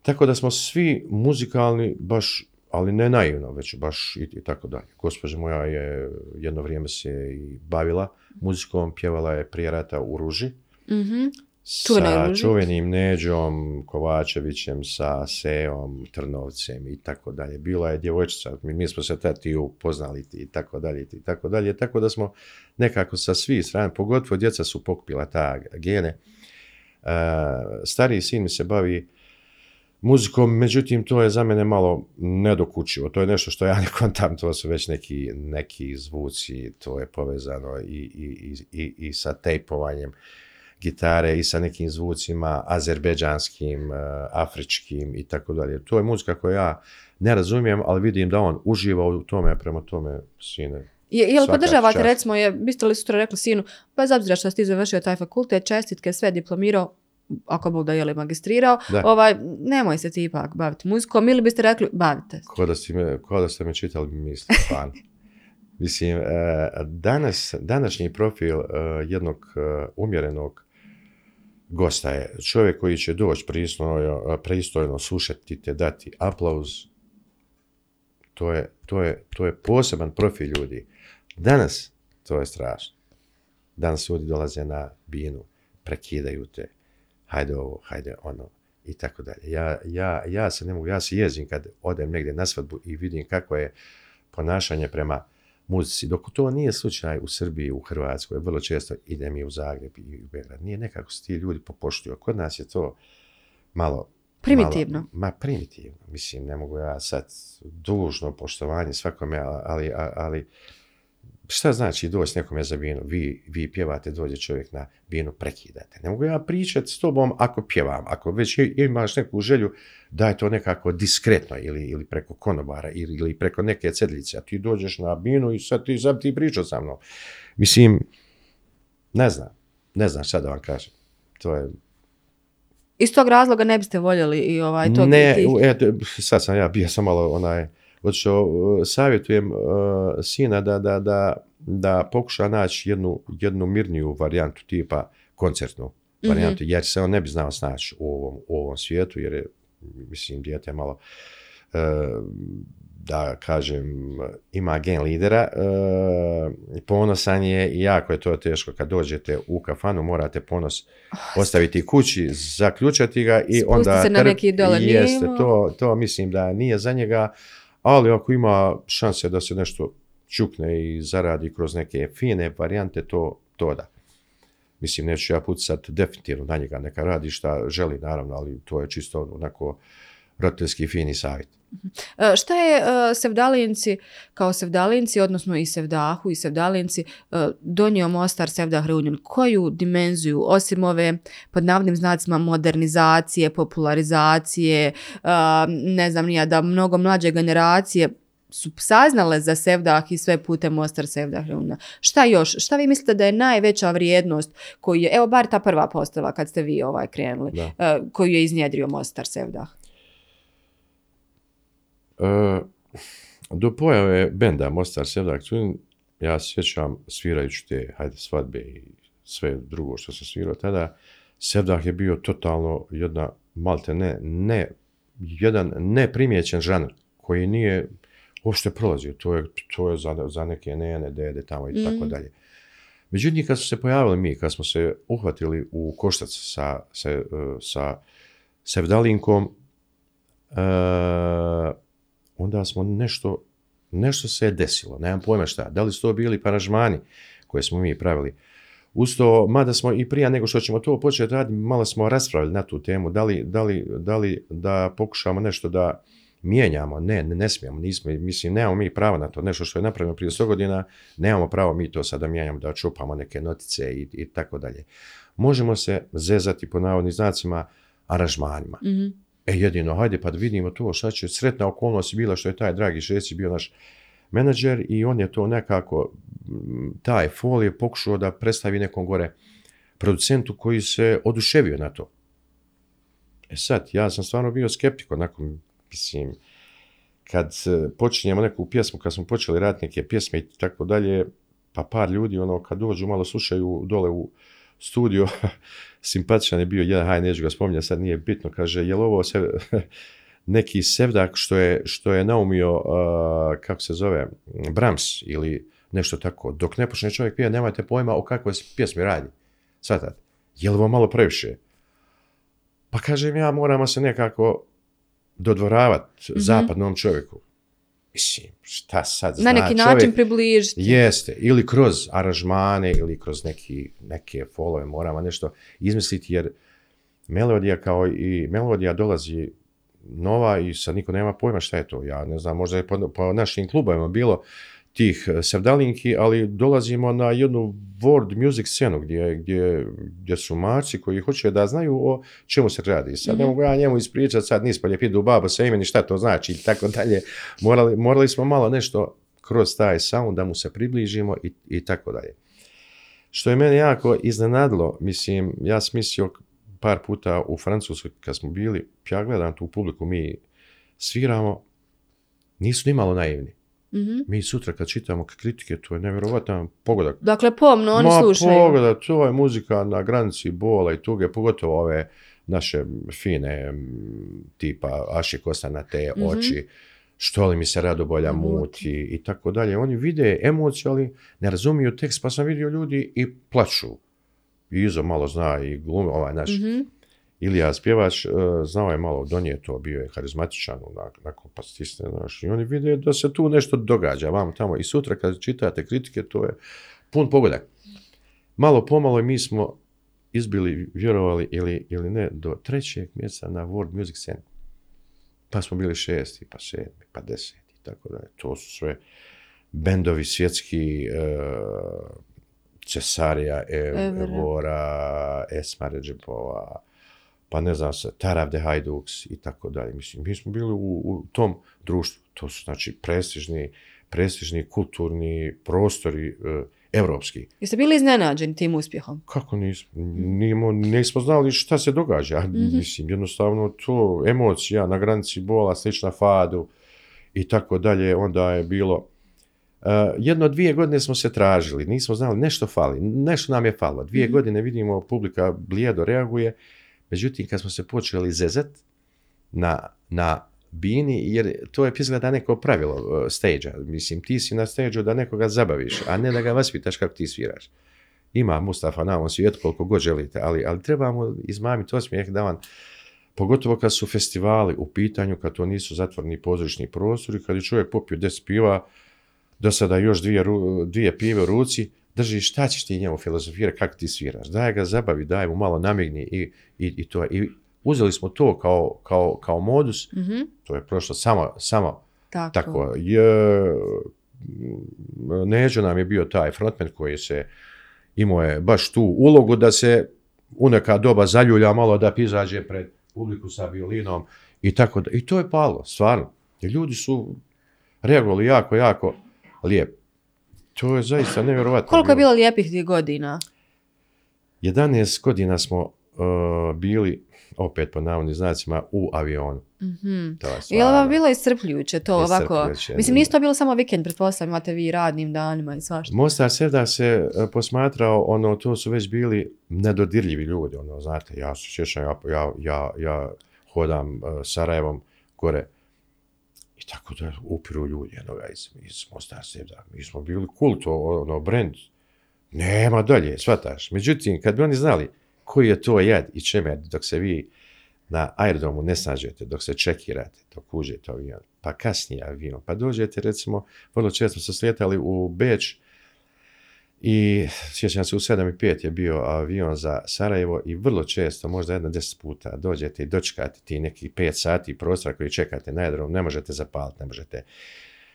tako da smo svi muzikalni baš ali ne naivno, već baš i, i tako dalje. Gospođa moja je jedno vrijeme se i bavila muzikom, pjevala je prije rata u Ruži. Mhm. Sa čuvenim Neđom, Kovačevićem, sa Seom, Trnovcem i tako dalje. Bila je djevojčica, mi, mi smo se tad i upoznali i tako dalje i tako dalje. Tako da smo nekako sa svih strana, pogotovo djeca su pokupila ta gene. Uh, stariji sin mi se bavi muzikom, međutim to je za mene malo nedokučivo. To je nešto što ja ne kontam, to su već neki, neki zvuci, to je povezano i, i, i, i sa tejpovanjem gitare i sa nekim zvucima azerbeđanskim, uh, afričkim i tako dalje. To je muzika koju ja ne razumijem, ali vidim da on uživa u tome, prema tome sine. Je, jel podržavate, recimo, je, biste li sutra rekli sinu, bez obzira što si završio taj fakultet, čestitke, sve diplomirao, ako bol da je li magistrirao, da. ovaj, nemoj se ti ipak baviti muzikom, ili biste rekli, bavite se. Ko da, ste me, ko da ste me čitali misli, fan. Mislim, e, danas, današnji profil e, jednog e, umjerenog gosta je čovjek koji će doći pristojno, pristojno slušati te, dati aplauz. To je, to, je, to je poseban profil ljudi. Danas to je strašno. Danas ljudi dolaze na binu, prekidaju te, hajde ovo, hajde ono i tako dalje. Ja, ja, ja se ne mogu, ja se jezim kad odem negdje na svadbu i vidim kako je ponašanje prema muzici. Dok to nije slučaj u Srbiji, u Hrvatskoj, vrlo često idem i u Zagreb i u Beograd. Nije nekako se ti ljudi popuštuju. Kod nas je to malo... Primitivno. Malo, ma primitivno. Mislim, ne mogu ja sad dužno poštovanje svakome, ali, ali, ali šta znači doći nekome za binu? Vi, vi pjevate, dođe čovjek na binu, prekidate. Ne mogu ja pričati s tobom ako pjevam. Ako već imaš neku želju, daj to nekako diskretno ili, ili preko konobara ili, ili preko neke cedlice. A ti dođeš na binu i sad ti, sad ti pričao sa mnom. Mislim, ne znam. Ne znam šta da vam kažem. To je... Iz tog razloga ne biste voljeli i ovaj to Ne, biti... et, sad sam ja bio sam malo onaj Odšto savjetujem uh, sina da, da, da, da pokuša naći jednu, jednu mirniju varijantu tipa koncertnu varijantu, mm -hmm. jer se on ne bi znao snaći u ovom, u ovom svijetu, jer je, mislim, dijete malo uh, da kažem, ima gen lidera, uh, ponosan je i jako je to teško kad dođete u kafanu, morate ponos ostaviti kući, zaključati ga i Spusti onda... se na neki dole jeste, to, to mislim da nije za njega, ali ako ima šanse da se nešto čukne i zaradi kroz neke fine varijante, to, to da. Mislim, neću ja pucat definitivno na njega, neka radi šta želi, naravno, ali to je čisto onako roditeljski fini savjet. E, šta je uh, Sevdalinci, kao Sevdalinci, odnosno i Sevdahu i Sevdalinci, uh, donio Mostar Sevdah Reunion? Koju dimenziju, osim ove pod navodnim znacima modernizacije, popularizacije, ne znam nija, da mnogo mlađe generacije su saznale za Sevdah i sve putem Mostar Sevdah Reunion. Šta još? Šta vi mislite da je najveća vrijednost koju je, evo bar ta prva postava kad ste vi ovaj krenuli, koju je iznjedrio Mostar Sevdah? Uh, do pojave benda Mostar Sevdak ja se sjećam svirajući te hajde svadbe i sve drugo što se svirao tada, Sevdak je bio totalno jedna, malte ne, ne, jedan neprimjećen žanr koji nije uopšte prolazio. To je, to je za, za neke nene, dede tamo i mm. tako dalje. Međutim, kad su se pojavili mi, kad smo se uhvatili u koštac sa, sa, sa Sevdalinkom, uh, onda smo nešto, nešto se je desilo, nemam pojma šta, da li su to bili paražmani koje smo mi pravili. Usto, mada smo i prije nego što ćemo to početi raditi, malo smo raspravili na tu temu, da li, da li, da li da pokušamo nešto da mijenjamo, ne, ne, ne smijemo, nismo, mislim, nemamo mi pravo na to, nešto što je napravljeno prije 100 godina, nemamo pravo mi to sada mijenjamo, da čupamo neke notice i, i tako dalje. Možemo se zezati po navodnim znacima aranžmanima. Mm -hmm E jedino, hajde pa da vidimo to šta će. Sretna okolnost je bila što je taj dragi Šesić bio naš menadžer i on je to nekako, taj folije pokušao da predstavi nekom gore producentu koji se oduševio na to. E sad, ja sam stvarno bio skeptik, onako, mislim, kad e, počinjemo neku pjesmu, kad smo počeli raditi neke pjesme i tako dalje, pa par ljudi, ono, kad dođu, malo slušaju dole u studio, simpatičan je bio jedan, haj, neću ga spominjati, sad nije bitno, kaže, je li ovo se, neki sevdak što je, što je naumio, uh, kako se zove, Brahms ili nešto tako, dok ne počne čovjek pije, nemate pojma o kakvoj se pjesmi radi. Svatate, je li ovo malo previše? Pa kažem ja, moramo se nekako dodvoravati Mhm. zapadnom čovjeku. Mislim, šta sad Na zna neki čovjek? način približiti. Jeste, ili kroz aranžmane, ili kroz neki, neke folove moramo nešto izmisliti, jer melodija kao i melodija dolazi nova i sad niko nema pojma šta je to. Ja ne znam, možda je po, po našim klubovima bilo tih eh, sevdalinki, ali dolazimo na jednu world music scenu gdje, gdje, gdje su maci koji hoće da znaju o čemu se radi. Sad ne Mhm. mogu ja njemu ispričati sad nis poljepidu babo sa imeni šta to znači i tako dalje. Morali, morali smo malo nešto kroz taj sound da mu se približimo i, i tako dalje. Što je mene jako iznenadilo, mislim, ja sam mislio par puta u Francuskoj kad smo bili, ja gledam tu publiku, mi sviramo, nisu ni malo naivni. Mhm. Mi sutra kad čitamo kritike, to je nevjerovatan pogodak. Dakle, pomno oni Ma slušaju. pogodak, to je muzika na granici bola i tuge, pogotovo ove naše fine, tipa Aši Kosta na te Mhm. oči, što li mi se radobolja Muti. muti i tako dalje. Oni vide emociju, ali ne razumiju tekst, pa sam vidio ljudi i plaču. I Izo malo zna i glumi, ovaj naš Mhm. Ilija spjevač, e, znao je malo donijeto, bio je karizmatičan, nakon pa stisne, znaš, i oni vide da se tu nešto događa, vam tamo. I sutra kad čitate kritike, to je pun pogodak. Malo pomalo i mi smo izbili, vjerovali ili, ili ne, do trećeg mjeseca na World Music Scene. Pa smo bili šesti, pa sedmi, pa deseti, tako dalje. To su sve bendovi svjetski, e, Cesarija, Ev. Evora, Esma Ređepova, pa ne znam se, Tarav de Hajduks i tako dalje. Mislim, mi smo bili u, u tom društvu. To su znači prestižni, prestižni kulturni prostori e, evropski. Jeste bili iznenađeni tim uspjehom? Kako nismo, nismo, nismo znali šta se događa. Mhm. Mislim, jednostavno to emocija na granici bola, slična fadu i tako dalje, onda je bilo... Uh, jedno dvije godine smo se tražili, nismo znali, nešto fali, nešto nam je falilo. Dvije Mhm. godine vidimo publika blijedo reaguje, međutim kad smo se počeli zezat na, na bini, jer to je izgleda neko pravilo uh, stage Mislim, ti si na stage da nekoga zabaviš, a ne da ga vaspitaš kako ti sviraš. Ima Mustafa na ovom svijetu koliko god želite, ali, ali trebamo izmamiti osmijeh da vam, pogotovo kad su festivali u pitanju, kad to nisu zatvorni pozorišni prostori, kad je čovjek popio 10 piva, do sada još dvije, dvije pive u ruci, drži šta ćeš ti njemu filozofirati, kako ti sviraš. Daj ga zabavi, daj mu malo namigni i, i, i to. I uzeli smo to kao, kao, kao modus, Mhm. to je prošlo samo, samo Tako. tako. Je, Neđo nam je bio taj frontman koji se imao je baš tu ulogu da se u neka doba zaljulja malo da izađe pred publiku sa violinom i tako da. I to je palo, stvarno. Ljudi su reagovali jako, jako lijepo. To je zaista nevjerovatno. Koliko je bilo lijepih tih godina? 11 godina smo uh, bili, opet po navodnim znacima, u avionu. Mhm. To je li vam bilo iscrpljujuće to ovako? Mislim, nisu to bilo samo vikend, pretpostavljam, imate vi radnim danima i svašta. Mostar Sevda se e, posmatrao, ono, to su već bili nedodirljivi ljudi, ono, znate, ja se sjećam, ja, ja, ja, ja hodam uh, Sarajevom gore i tako da upiru ljudi jednoga iz, iz Mostar Sevda. Mi smo bili kult, ono, brand, nema dalje, shvataš. Međutim, kad bi oni znali koji je to jad i čeme, dok se vi na aerodromu ne snađete, dok se čekirate, dok uđete u avion, pa kasnije avion, pa dođete, recimo, vrlo često se slijetali u Beč i sjećam se u 7 i 5 je bio avion za Sarajevo i vrlo često, možda jedno 10 puta, dođete i dočekate ti neki 5 sati prostora koji čekate na aerodrom, ne možete zapaliti, ne možete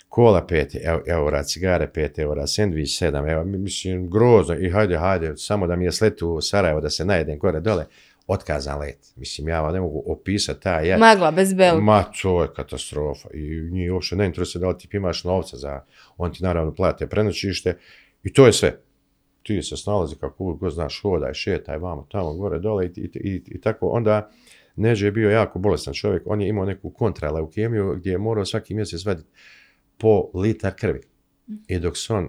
kola 5 ev- eura, cigare 5 eura, sendvič 7 eura, mislim, grozno i hajde, hajde, samo da mi je sletu u Sarajevo da se najedem gore dole, otkazan let. Mislim, ja vam ne mogu opisati taj jad. Magla, bez bel. Ma, to je katastrofa. I njih uopće ne interesuje da li ti imaš novca za, on ti naravno plate prenoćište i to je sve. Ti se snalazi kako god znaš, hodaj, šetaj, vamo, tamo, gore, dole i, i, tako. Onda Neđe je bio jako bolestan čovjek, on je imao neku kontraleukemiju gdje je morao svaki mjesec vaditi po litar krvi. I dok se on,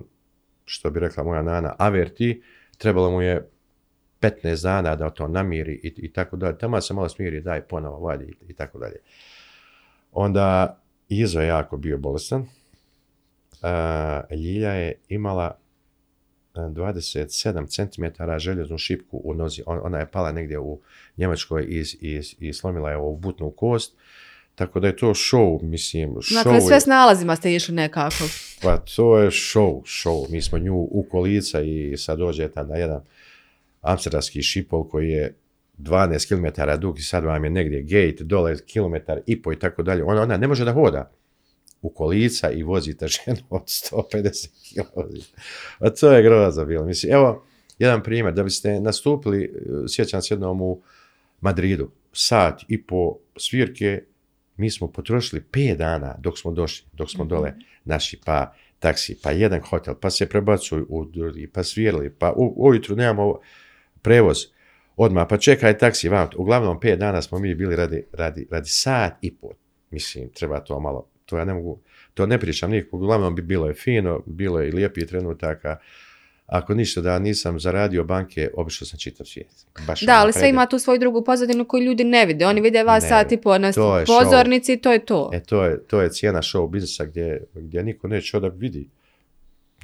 što bi rekla moja nana, averti, trebalo mu je 15 dana da to namiri i, i tako dalje. Tamo se malo smiri, daj ponovo, vadi i, i tako dalje. Onda Izo je jako bio bolestan. Uh, Ljilja je imala 27 cm željeznu šipku u nozi. On, ona je pala negdje u Njemačkoj i, i, i slomila je ovu butnu kost. Tako da je to show, mislim, show Dakle, sve s nalazima ste išli nekako. pa to je show, show. Mi smo nju u kolica i sad dođe tada jedan amsterdamski šipol koji je 12 km dug i sad vam je negdje gate, dole kilometar i po i tako dalje. Ona, ona ne može da hoda u kolica i vozite ženu od 150 km. A to je groza bilo. Mislim, evo, jedan primjer, da biste nastupili, eh, sjećam se jednom u Madridu, sat i po svirke, mi smo potrošili 5 dana dok smo došli, dok smo dole naši, pa taksi, pa jedan hotel, pa se prebacuju u drugi, pa svirali, pa u, ujutru nemamo prevoz, odmah, pa čekaj taksi, vam, uglavnom 5 dana smo mi bili radi, radi, radi sat i pol, mislim, treba to malo, to ja ne mogu, to ne pričam nikako, uglavnom bi bilo je fino, bilo je i lijepih trenutaka, ako ništa da nisam zaradio banke, obišao sam čitav svijet. Baš Da, ono ali sve ima tu svoju drugu pozadinu koju ljudi ne vide. Oni vide vas Ne, sat i po na to pozornici to je to. E, to je, to je cijena show biznisa gdje, gdje niko neće da vidi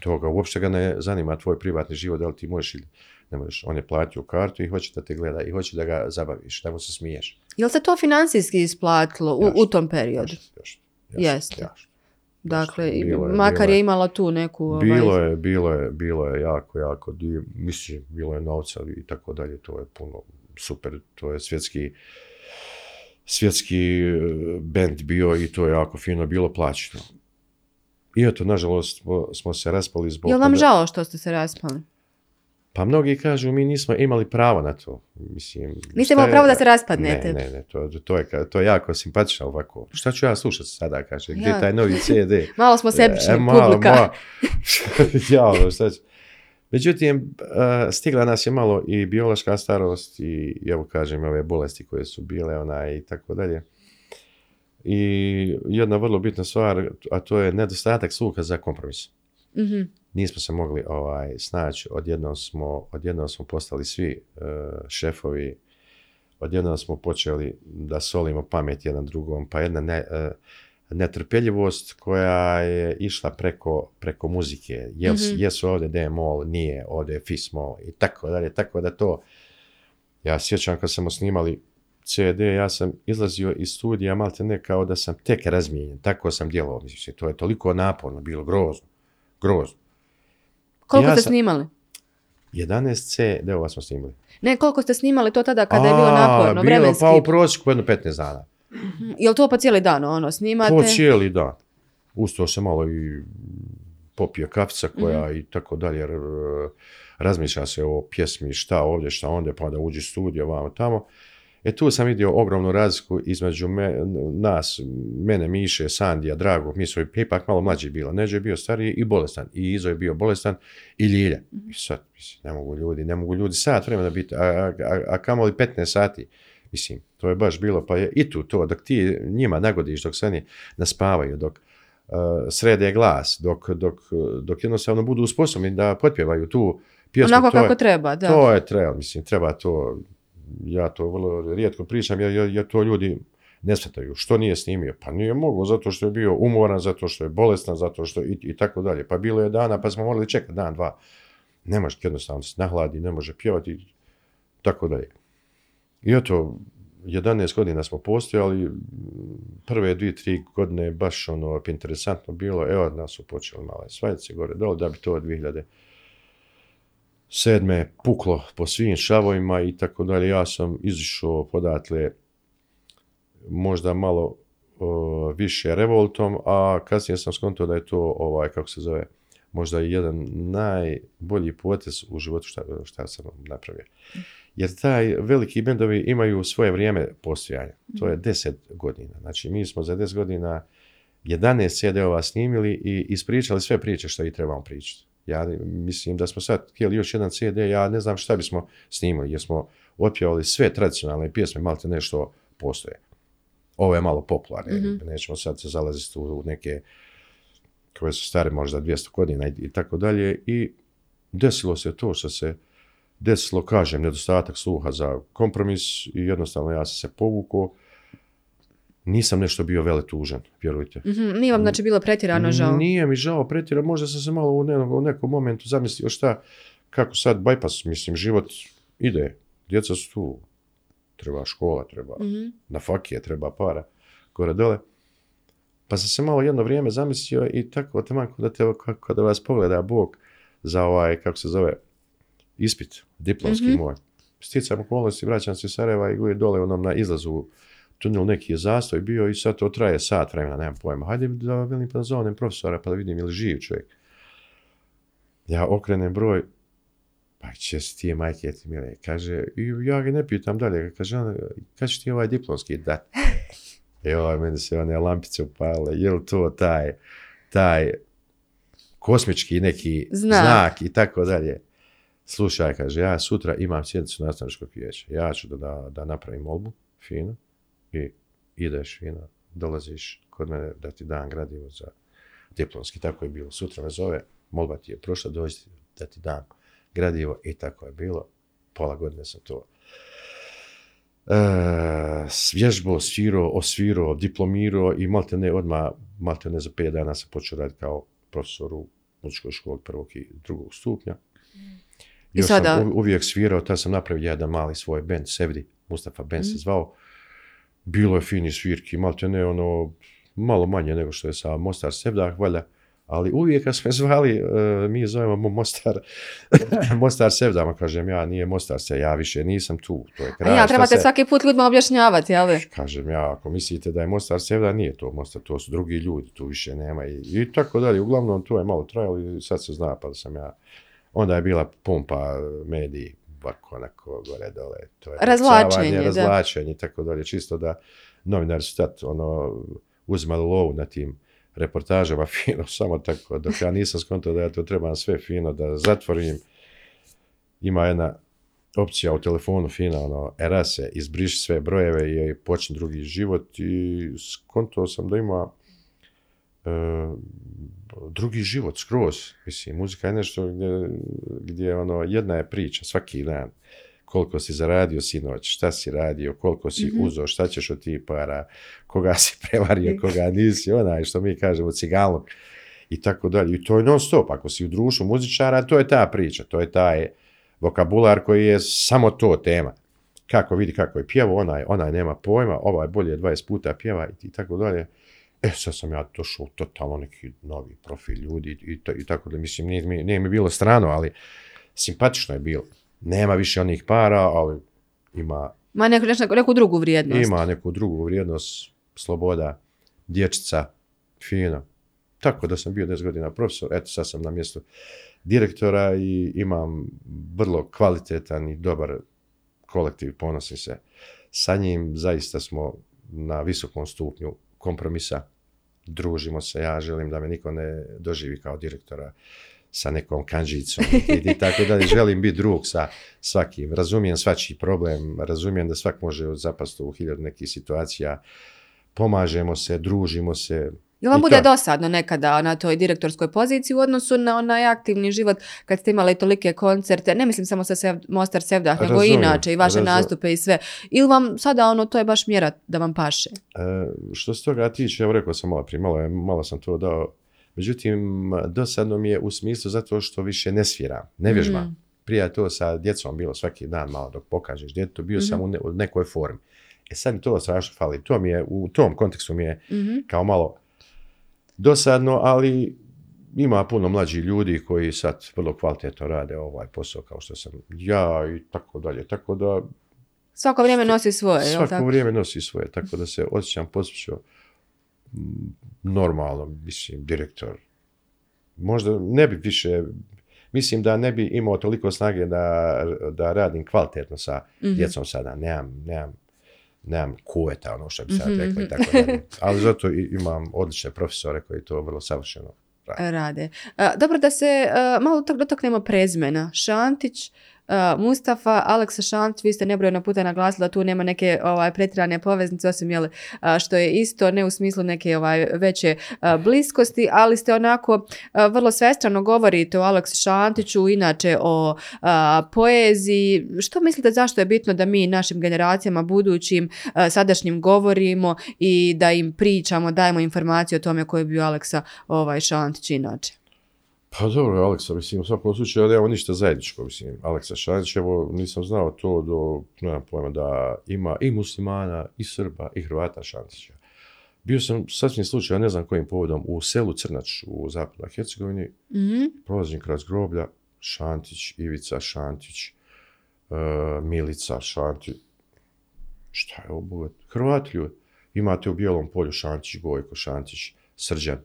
toga. Uopšte ga ne zanima tvoj privatni život, da li ti možeš ili ne možeš. On je platio kartu i hoće da te gleda i hoće da ga zabaviš, da mu se smiješ. Jel se to financijski isplatilo u, u tom periodu? Još, još, Jeste. jasno. Dakle, Bilo je, makar bilo je je. imalo tu neku... ovaj, Bilo je, bilo je, bilo je jako, jako, mislim, bilo je novca i tako dalje, to je puno super, to je svjetski, svjetski eh, band bio i to je jako fino bilo plaćeno. I eto, nažalost, smo, se raspali zbog... Jel vam toga- žao što ste se raspali? Pa mnogi kažu, mi nismo imali pravo na to. Mislim, Niste imali pravo da se raspadnete. Ne, ne, ne, to, to, je, to je jako simpatično ovako. Šta ću ja slušati sada, kaže, gdje Ja. taj novi CD? Malo smo sebični, E, malo, publika. ja, ono, šta ću. Međutim, eh, stigla nas je malo i biološka starost i, i evo kažem, ove bolesti koje su bile ona i tako dalje. I jedna vrlo bitna stvar, a to je nedostatak sluha za kompromis Mhm. nismo se mogli ovaj, snaći, odjednom smo, odjednom smo postali svi e, šefovi, odjednom smo počeli da solimo pamet jedan drugom, pa jedna ne, e, netrpeljivost koja je išla preko, preko muzike. Jel, Mhm. Jesu ovdje D-mol, nije ovdje fis-mol i tako dalje, tako da to, ja sjećam kad smo snimali CD, ja sam izlazio iz studija malte ne kao da sam tek razmijenjen, tako sam djelovao, mislim, to je toliko naporno, bilo grozno, grozno. Koliko Ja ste sam- snimali? 11 CD-ova smo snimali. Ne, koliko ste snimali to tada kada je bilo naporno, bilo, vremenski? Pa u prosjeku jedno 15 dana. Jel to po cijeli dan, ono, snimate? Po cijeli dan. Usto se malo i popije kafica koja Mhm. i tako dalje. Razmišlja se o pjesmi, šta ovdje, šta ondje, pa da uđi studio, vamo tamo. E tu sam vidio ogromnu razliku između me, nas, mene, Miše, Sandija, Drago, mi su ipak malo mlađi bilo. Neđo je bio stariji i bolestan. I Izo je bio bolestan i Ljilja. I sad, mislim, ne mogu ljudi, ne mogu ljudi sat vremena biti, a, a, a, a kamoli 15 sati. Mislim, to je baš bilo, pa je i tu to, dok ti njima nagodiš, dok se oni naspavaju, dok uh, srede glas, dok, dok, dok jednostavno budu sposobni da potpjevaju tu pjesmu. Onako to je- kako treba, da. to je treba, mislim, treba to, ja to vrlo rijetko pričam, jer, jer, jer to ljudi ne shvataju. Što nije snimio? Pa nije moglo, zato što je bio umoran, zato što je bolestan, zato što i, i tako dalje. Pa bilo je dana, pa smo morali čekati dan, dva. Ne može jednostavno se nahladi, ne može pjevati, tako dalje. I eto, 11 godina smo postojali, prve dvije, tri godine baš ono interesantno bilo, evo od nas su počeli male svajce gore dole, da bi to 2000 sedme puklo po svim šavovima i tako dalje. Ja sam izišao podatle možda malo više revoltom, a kasnije sam skontao da je to ovaj, kako se zove, možda i jedan najbolji potez u životu šta, šta sam napravio. Jer taj veliki bendovi imaju svoje vrijeme postojanja. To je 10 godina. Znači mi smo za 10 godina 11 CD-ova snimili i ispričali sve priče što i trebamo pričati. Ja mislim da smo sad htjeli još jedan CD, ja ne znam šta bismo snimali, jer smo otpjevali sve tradicionalne pjesme, malo te nešto postoje. Ovo je malo popularno, nećemo sad se zalaziti u neke koje su stare možda 200 godina i, i tako dalje. I desilo se to što se desilo, kažem, nedostatak sluha za kompromis i jednostavno ja sam se povukao. Nisam nešto bio vele tužan, vjerujte. Mhm, Nije vam znači bilo pretjerano žao? Nije mi žao pretjerano, možda sam se malo u, ne- u nekom momentu zamislio šta, kako sad bypass, mislim, život ide, djeca su tu, treba škola, treba Mhm. na fakije, treba para, gore dole. Pa sam se malo jedno vrijeme zamislio i tako, taman da te, kako da vas pogleda Bog za ovaj, kako se zove, ispit, diplomski Mhm. moj. Sticam okolnosti, vraćam se iz Sarajeva i dole onom na izlazu tunel neki je zastoj bio i sad to traje sat vremena, nemam pojma. Hajde da velim pa zovem profesora pa da vidim je li živ čovjek. Ja okrenem broj, pa će si ti majke ti mile. Kaže, i ja ga ne pitam dalje, kaže on, kad ti ovaj diplomski dat? I ovaj, meni se one lampice upale, je li to taj, taj kosmički neki Znak. znak, i tako dalje. Slušaj, kaže, ja sutra imam sjednicu nastavničkog vijeća. Ja ću da, da, da napravim molbu, fino, i ideš fino, dolaziš kod mene da ti dam gradivo za diplomski. Tako je bilo. Sutra me zove, molba ti je prošla, dođi da ti dam gradivo i tako je bilo. Pola godine sam to e, vježbo, svirao, osvirao, diplomirao i malte ne odmah, malte ne za pet dana sam počeo raditi kao profesor u muzičkoj školi prvog i drugog stupnja. I sada- sam uvijek svirao, tad sam napravio jedan mali svoj band, Sevdi, Mustafa band Mhm. se zvao. Bilo je fini svirki, malte ne ono, malo manje nego što je sa Mostar Sevdah, valjda, ali uvijek kad smo zvali, e, mi zovemo Mo- Mostar, Mostar Sevdama, kažem ja, nije Mostar se, ja više nisam tu, to je A kraj. ja, šta trebate se- svaki put ljudima objašnjavati, jel? Kažem ja, ako mislite da je Mostar Sevda, nije to Mostar, to su drugi ljudi, tu više nema i, i tako dalje. Uglavnom, to je malo trajalo i sad se zna, pa da sam ja, onda je bila pumpa mediji, ovako, onako, gore, dole, to je Razvlačenje, da. razvlačenje i tako dalje, čisto da novinari su tad, ono, uzimali lovu na tim reportažama fino, samo tako, dok ja nisam skontao da ja to trebam sve fino da zatvorim. Ima jedna opcija u telefonu fina, ono, erase, izbriši sve brojeve i počne drugi život i skontao sam da ima drugi život skroz. Mislim, muzika je nešto gdje, gdje ono, jedna je priča svaki dan. Koliko si zaradio sinoć, šta si radio, koliko si Mhm. uzeo, šta ćeš od tih para, koga si prevario, koga nisi, onaj što mi kažemo cigalog i tako dalje. I to je non stop. Ako si u društvu muzičara, to je ta priča, to je taj vokabular koji je samo to tema. Kako vidi kako je pjevo, onaj, onaj nema pojma, ovaj bolje 20 puta pjeva i tako dalje. E, sad sam ja došao u totalno neki novi profil ljudi i, to- i tako da, mislim, nije, mi- nije mi bilo strano, ali simpatično je bilo. Nema više onih para, ali ima Ma neku, neku, neku drugu vrijednost. ima neku drugu vrijednost, sloboda, dječica, fino. Tako da sam bio 10 godina profesor, eto sad sam na mjestu direktora i imam vrlo kvalitetan i dobar kolektiv, ponosim se. Sa njim zaista smo na visokom stupnju kompromisa, družimo se, ja želim da me niko ne doživi kao direktora sa nekom kanđicom i, tako dalje. Želim biti drug sa svakim. Razumijem svačiji problem, razumijem da svak može zapasti u hiljadu nekih situacija. Pomažemo se, družimo se. Jel vam I bude to. dosadno nekada na toj direktorskoj poziciji u odnosu na onaj aktivni život kad ste imali tolike koncerte, ne mislim samo sa Sev, Mostar Sevdah, nego i inače i vaše razu- nastupe i sve. Ili vam sada ono, to je baš mjera da vam paše? E, što se toga tiče, evo rekao sam malo prije, malo, sam to dao. Međutim, dosadno mi je u smislu zato što više ne sviram, ne vježbam. Mm. Prije je to sa djecom bilo svaki dan malo dok pokažeš djetetu, bio Mhm. sam u, ne- u nekoj formi. E sad mi to strašno fali. To mi je, u tom kontekstu mi je Mhm. kao malo dosadno, ali ima puno mlađih ljudi koji sad vrlo kvalitetno rade ovaj posao kao što sam ja i tako dalje. Tako da Svako vrijeme nosi svoje, jel svako tako? vrijeme nosi svoje, tako da se osjećam posvećao mm, normalno, mislim, direktor možda ne bi više, mislim da ne bi imao toliko snage da, da radim kvalitetno sa Mhm. djecom sada. Nemam, nemam, nemam kuveta, ono što bi sad Mhm, rekli. mhm. Tako dalje. Ali zato i- imam odlične profesore koji to vrlo savršeno rade. A, dobro da se a, malo tak dotaknemo prezimena. Šantić, a, Mustafa, Aleksa Šantić, vi ste nebrojeno puta naglasili da tu nema neke ovaj, pretirane poveznice, osim jel, a, što je isto, ne u smislu neke ovaj, veće a, bliskosti, ali ste onako vrlo svestrano govorite o Aleksu Šantiću, inače o poeziji. Što mislite zašto je bitno da mi našim generacijama budućim, sadašnjim govorimo i da im pričamo, dajemo informaciju o tome koji je bio Aleksa ovaj, Šantić inače? Pa dobro, Aleksa, mislim, u svakom slučaju nemamo ništa zajedničko, mislim. Aleksa Šantić, evo, nisam znao to do, nemam pojma, da ima i muslimana, i Srba, i Hrvata Šantića. Bio sam sasvim slučaj, ne znam kojim povodom, u selu Crnač u zapadnoj Hercegovini, Mhm. prolazim kroz groblja, Šantić, Ivica Šantić, e, Milica Šantić, šta je ovo? Hrvati ljudi. Imate u Bijelom polju Šantić, Gojko Šantić, Srđan,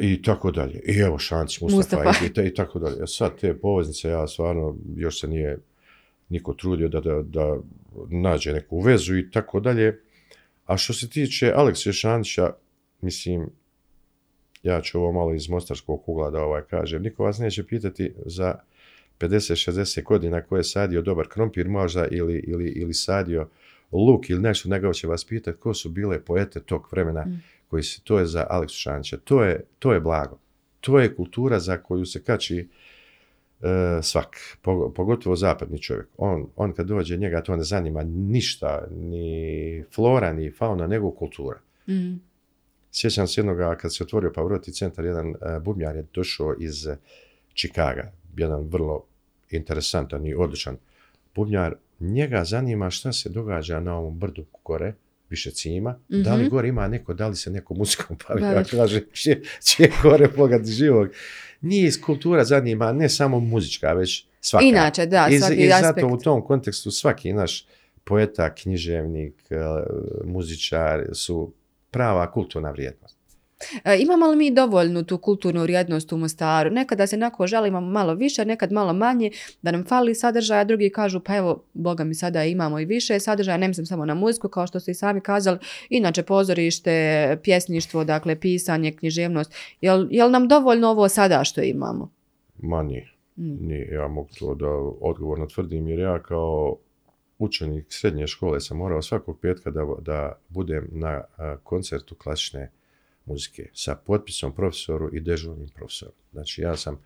i tako dalje. I evo Šantić, Mustafa, Mustafa. I, tako dalje. E Sad te poveznice, ja stvarno, još se nije niko trudio da, da, da nađe neku vezu i tako dalje. A što se tiče Aleksija Šantića, mislim, ja ću ovo malo iz mostarskog ugla da ovaj kažem, niko vas neće pitati za 50-60 godina ko je sadio dobar krompir možda ili, ili, ili sadio luk ili nešto, nego će vas pitati ko su bile poete tog vremena Mm. Koji se, to je za Aleksu Šantića, to je, to je blago. To je kultura za koju se kači e, svak, Pog- pogotovo zapadni čovjek. On, on kad dođe, njega to ne zanima ništa, ni flora, ni fauna, nego kultura. Mhm. Sjećam se jednoga, kad se otvorio Pavroti centar, jedan uh, bubnjar je došao iz Čikaga, jedan vrlo interesantan i odličan bubnjar. Njega zanima šta se događa na ovom brdu gore, više cima, da li Mhm. gore ima neko, da li se neko muzikom bavi, ja kaže, će, će gore pogled živog. Nije iz kultura zanima ne samo muzička, već svaka. Inače, da, I, svaki I aspekt. zato u tom kontekstu svaki naš poeta, književnik, eh, muzičar su prava kulturna vrijednost. E, imamo li mi dovoljnu tu kulturnu vrijednost u Mostaru? Nekada se onako želimo malo više, nekad malo manje, da nam fali sadržaja, drugi kažu pa evo, boga mi sada imamo i više sadržaja, ne mislim samo na muziku, kao što ste i sami kazali, inače pozorište, pjesništvo, dakle pisanje, književnost. Jel, jel nam dovoljno ovo sada što imamo? Ma nije. Mm. Nije, ja mogu to da odgovorno tvrdim, jer ja kao učenik srednje škole sam morao svakog petka da, da budem na koncertu klasične muzike sa potpisom profesoru i dežurnim profesorom. Znači ja sam,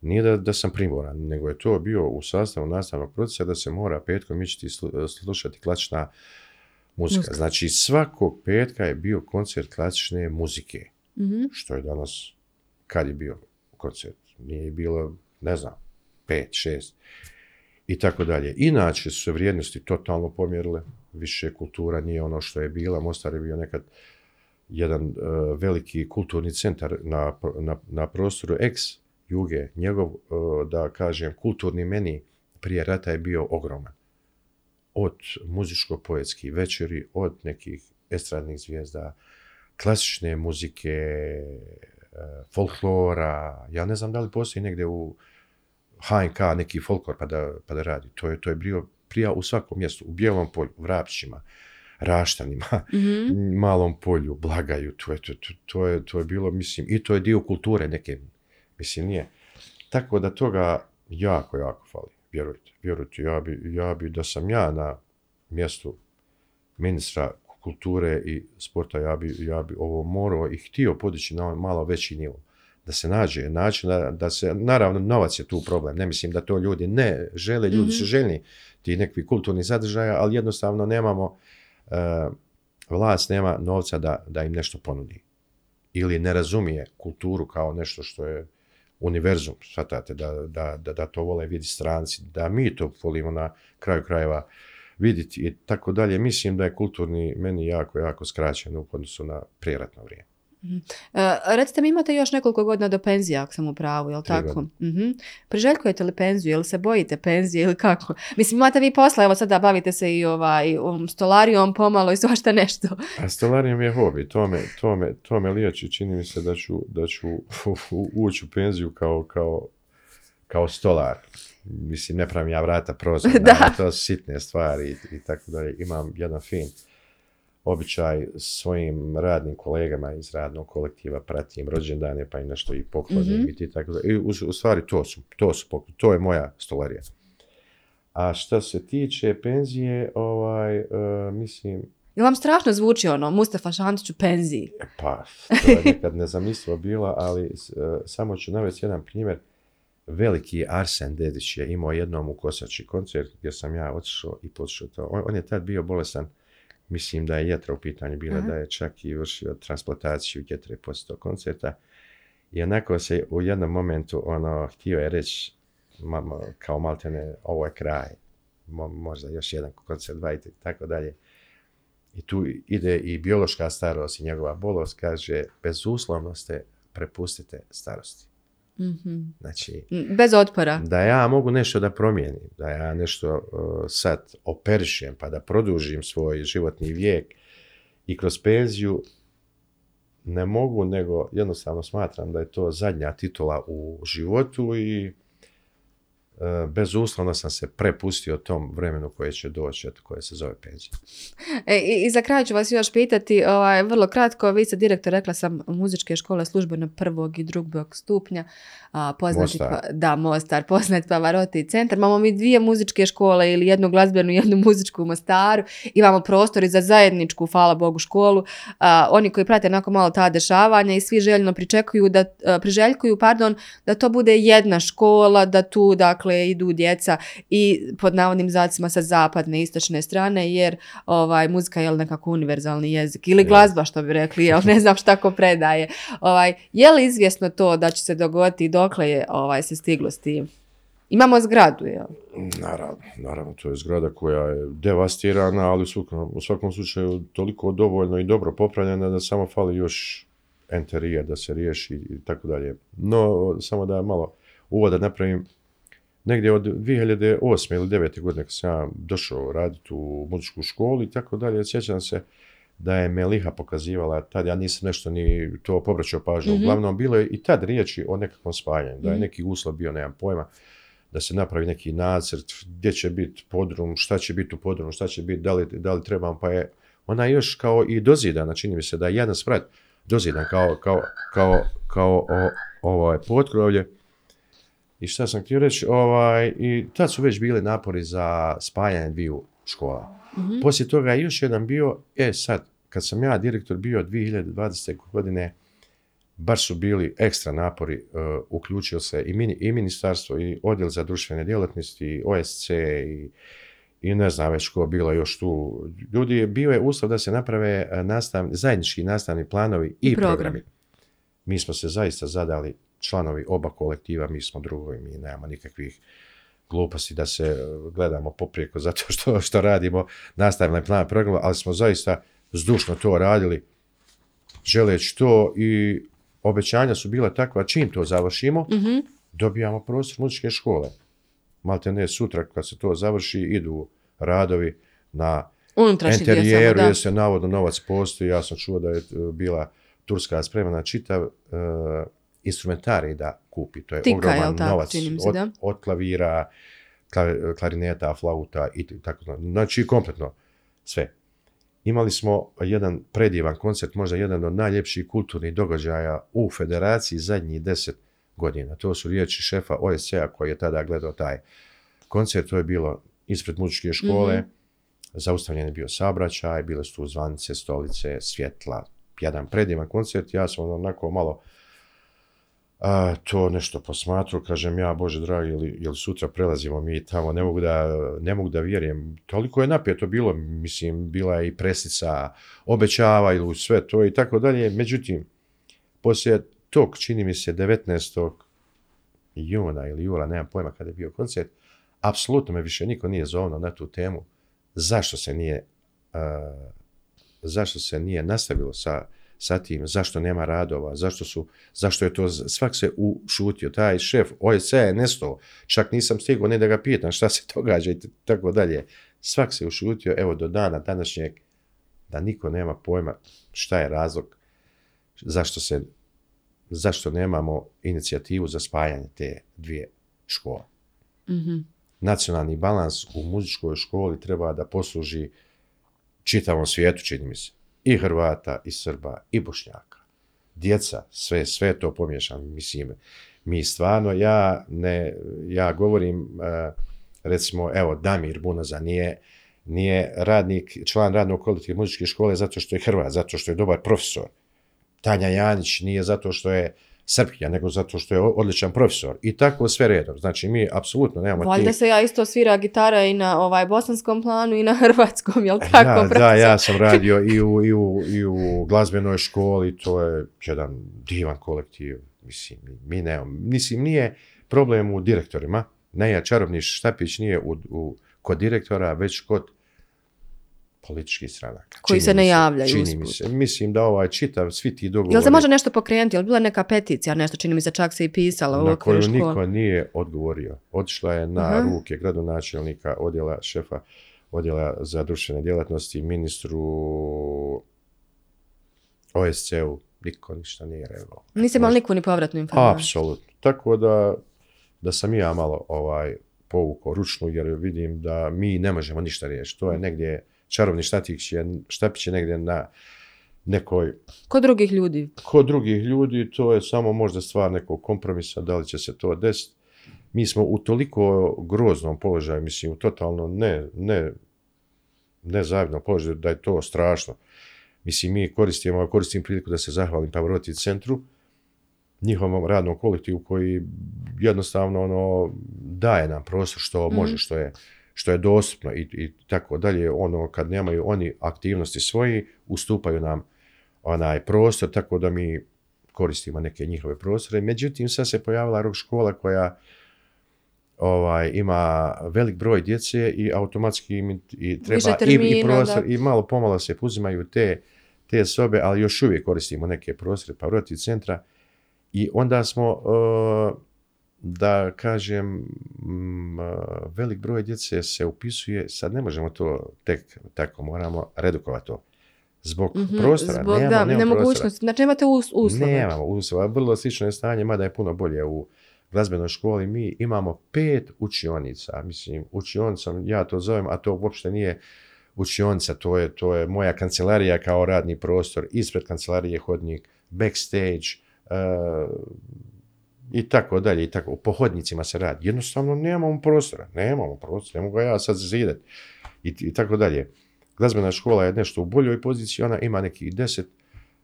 nije da, da sam primoran, nego je to bio u sastavu nastavnog procesa da se mora petkom ići slu- slušati klasična muzika. Muzika. Znači svakog petka je bio koncert klasične muzike Mhm. što je danas, kad je bio koncert, nije bilo, ne znam, pet, šest i tako dalje. Inače su se vrijednosti totalno pomjerile, više kultura nije ono što je bila, Mostar je bio nekad jedan e, veliki kulturni centar na, na, na prostoru ex juge, njegov, e, da kažem, kulturni meni prije rata je bio ogroman. Od muzičko-poetskih večeri, od nekih estradnih zvijezda, klasične muzike, e, folklora, ja ne znam da li postoji negdje u HNK neki folklor pa da, pa da radi. To je, to je bio prija u svakom mjestu, u Bijelom polju, u Vrapćima, Raštanima, Mhm. Malom polju, Blagaju, to je, to, to, to, je, to je bilo, mislim, i to je dio kulture neke, mislim, nije. Tako da toga jako, jako fali, vjerujte, vjerujte, ja bi, ja bi, da sam ja na mjestu ministra kulture i sporta, ja bi, ja bi ovo morao i htio podići na malo veći nivo. Da se nađe način, da, da se, naravno, novac je tu problem, ne mislim da to ljudi ne žele, ljudi su Mhm. željni ti nekakvi kulturni sadržaja, ali jednostavno nemamo, vlast nema novca da, da im nešto ponudi. Ili ne razumije kulturu kao nešto što je univerzum, shvatate, da, da, da, da to vole vidi stranci, da mi to volimo na kraju krajeva vidjeti i tako dalje. Mislim da je kulturni meni jako, jako skraćen u odnosu na prijeratno vrijeme. E, recite mi, imate još nekoliko godina do penzije, ako sam u pravu, jel tako? Mhm. Priželjkujete li penziju, ili se bojite penzije ili kako? Mislim, imate vi posla, evo sada bavite se i ovaj, um, stolarijom pomalo i svašta nešto. A stolarijom je hobi, to me, to me, to me liječi, čini mi se da ću, da ću ući u penziju kao, kao, kao stolar. Mislim, ne pravim ja vrata prozor, Da. da. to su sitne stvari i, i tako dalje. Imam jedan fin običaj svojim radnim kolegama iz radnog kolektiva pratim rođendane pa i nešto i poklonim Mhm. i ti tako dalje. I u, u stvari to su, to su to je moja stolarija. A što se tiče penzije, ovaj, e, mislim, Jel vam strašno zvuči ono, Mustafa Šantić u penziji? Pa, to je nekad nezamislivo bilo, ali e, samo ću navesti jedan primjer. Veliki Arsen Dedić je imao jednom u Kosači koncert gdje sam ja otišao i poslušao to. On, on je tad bio bolestan, mislim da je jetra u pitanju bila, Aha. da je čak i vršio transplantaciju jetre poslije tog koncerta. I onako se u jednom momentu ono, htio je reći, ma, ma, kao maltene, ovo je kraj, Mo, možda još jedan koncert, dva i tako dalje. I tu ide i biološka starost i njegova bolest, kaže, bezuslovno ste prepustite starosti. Mhm. Znači, Bez otpora. da ja mogu nešto da promijenim, da ja nešto uh, sad operišem pa da produžim svoj životni vijek i kroz penziju ne mogu, nego jednostavno smatram da je to zadnja titula u životu i bezuslovno sam se prepustio tom vremenu koje će doći, eto, koje se zove penzija. E, i, I za kraj ću vas još pitati, ovaj, vrlo kratko, vi ste direktor, rekla sam, muzičke škole službeno prvog i drugog stupnja, a, poznati, Mostar. Pa, da, Mostar, poznat Pavaroti centar. Imamo mi dvije muzičke škole ili jednu glazbenu, jednu muzičku u Mostaru. Imamo prostor i za zajedničku, hvala Bogu, školu. A, oni koji prate onako malo ta dešavanja i svi željno pričekuju da, a, priželjkuju, pardon, da to bude jedna škola, da tu, dakle, idu djeca i pod navodnim zacima sa zapadne i istočne strane, jer ovaj, muzika je nekako univerzalni jezik ili glazba što bi rekli, jel ne znam šta ko predaje. Ovaj, je li izvjesno to da će se dogoditi i dokle je ovaj, se stiglo s tim? Imamo zgradu, jel? Naravno, naravno, to je zgrada koja je devastirana, ali u svakom, u svakom slučaju toliko dovoljno i dobro popravljena da samo fali još enterijer da se riješi i tako dalje. No, samo da malo uvoda napravim, negdje od 2008. ili 2009. godine kad sam ja došao raditi u muzičku školu i tako dalje, sjećam se da je Meliha pokazivala, tad ja nisam nešto ni to pobraćao pažnju, Mhm. uglavnom bilo je i tad riječi o nekakvom spajanju, da je Mhm. neki uslov bio, nemam pojma, da se napravi neki nacrt, gdje će biti podrum, šta će biti u podrumu, šta će biti, da li, da li trebam, pa je ona je još kao i dozidana, čini mi se da je jedan sprat dozidan kao, kao, kao, kao o, ovo je potkrovlje. I šta sam htio reći, ovaj, i tad su već bili napori za spajanje dviju škola. Mhm. Poslije toga je još jedan bio, e sad, kad sam ja direktor bio 2020. godine, baš su bili ekstra napori, uh, uključio se i, mini, i ministarstvo, i odjel za društvene djelatnosti, i OSC, i, i ne znam već ko bilo još tu. Ljudi, bio je uslov da se naprave uh, nastav, zajednički nastavni planovi i, I programi. programi. Mi smo se zaista zadali, članovi oba kolektiva, mi smo drugovi, mi nemamo nikakvih gluposti da se uh, gledamo poprijeko zato što, što radimo nastavni plan programa, ali smo zaista zdušno to radili, želeći to i obećanja su bila takva, čim to završimo, Mhm. dobijamo prostor muzičke škole. Malte ne, sutra kad se to završi, idu radovi na Unutrašnji samo, enterijeru, jer se navodno novac postoji. Ja sam čuo da je e, bila Turska spremna čitav uh, instrumentarij da kupi. To je Tika, ogroman tako, novac se, od, da. od klavira, kla- klarineta, flauta i tako. Znači, kompletno sve. Imali smo jedan predivan koncert, možda jedan od najljepših kulturnih događaja u federaciji zadnjih deset godina. To su riječi šefa OSC-a koji je tada gledao taj koncert. To je bilo ispred muzičke škole. Mhm. Zaustavljen je bio saobraćaj, bile su tu zvanice, stolice, svjetla, jedan predivan koncert. Ja sam onako malo a, to nešto posmatru, kažem ja, Bože dragi, jel, jel sutra prelazimo mi tamo, ne mogu da, ne mogu da vjerujem. Toliko je napeto bilo, mislim, bila je i presica, obećavaju sve to i tako dalje. Međutim, poslije tog, čini mi se, 19. juna ili jula, nemam pojma kada je bio koncert, apsolutno me više niko nije zovno na tu temu. Zašto se nije, uh, zašto se nije nastavilo sa sa tim, zašto nema radova, zašto su, zašto je to, svak se ušutio, taj šef OSC je nestao, čak nisam stigao ne da ga pitam šta se događa i tako dalje. Svak se ušutio, evo do dana današnjeg, da niko nema pojma šta je razlog, zašto se, zašto nemamo inicijativu za spajanje te dvije škole. Mhm. Nacionalni balans u muzičkoj školi treba da posluži čitavom svijetu, čini mi se. I Hrvata, i Srba, i Bošnjaka. Djeca, sve, sve to pomiješano, mislim. Mi stvarno, ja ne, ja govorim, eh, recimo, evo, Damir Bunaza nije, nije radnik, član radnog kolektiva muzičke škole zato što je Hrvat, zato što je dobar profesor. Tanja Janić nije zato što je Srpkinja, nego zato što je odličan profesor. I tako sve redom. Znači, mi apsolutno nemamo Valjda tih- se ja isto svira gitara i na ovaj bosanskom planu i na hrvatskom, jel tako? ja, da, ja sam radio i u, i, u, i u glazbenoj školi, to je jedan divan kolektiv. Mislim, mi, nemamo, mislim, nije problem u direktorima. Ne, čarobni štapić nije u, u, kod direktora, već kod političkih stranaka. Koji Čini se ne javljaju Čini usput. mi se. Mislim da ovaj čitav, svi ti dogovori... Jel se može nešto pokrenuti? Jel bila neka peticija, nešto čini mi se čak se i pisala u na koju škole? niko nije odgovorio. Otišla je na Aha. ruke gradonačelnika odjela šefa odjela za društvene djelatnosti, ministru OSC-u, niko ništa nije reagovao. Nisam imala nikakvu ni povratnu informaciju. Apsolutno. Tako da, da sam ja malo ovaj, povukao ručnu, jer vidim da mi ne možemo ništa riješiti. To je negdje, čarobni štatić je, štapić je negdje na nekoj Kod drugih ljudi. kod drugih ljudi to je samo možda stvar nekog kompromisa, da li će se to desiti. Mi smo u toliko groznom položaju, mislim, u totalno ne, ne, nezavidnom položaju, da je to strašno. Mislim, mi koristimo, koristim priliku da se zahvalim Pavroti centru, njihovom radnom kolektivu koji jednostavno ono, daje nam prostor što može, što je, što je dostupno i, i tako dalje. Ono, kad nemaju oni aktivnosti svoji, ustupaju nam onaj prostor, tako da mi koristimo neke njihove prostore. Međutim, sad se pojavila rock škola koja ovaj, ima velik broj djece i automatski im i treba Više i, i termina, prostor da. i malo pomalo se uzimaju te, te sobe, ali još uvijek koristimo neke prostore Pavroti centra i onda smo uh, da kažem mm, velik broj djece se upisuje, sad ne možemo to tek tako, moramo redukovati to. Zbog Mhm, prostora, Zbog, nemamo, da, prostora. nemogućnosti. Znači nemate us, uslove. Nemamo uslova. Vrlo slično je stanje, mada je puno bolje u glazbenoj školi. Mi imamo pet učionica. Mislim, učionicom ja to zovem, a to uopšte nije učionica, to je, to je moja kancelarija kao radni prostor, ispred kancelarije hodnik, backstage, uh, i tako dalje, i tako. Po hodnicima se radi. Jednostavno nemamo prostora, nemamo prostora, ne mogu ja sad zidati. I, I tako dalje. Glazbena škola je nešto u boljoj poziciji, ona ima nekih deset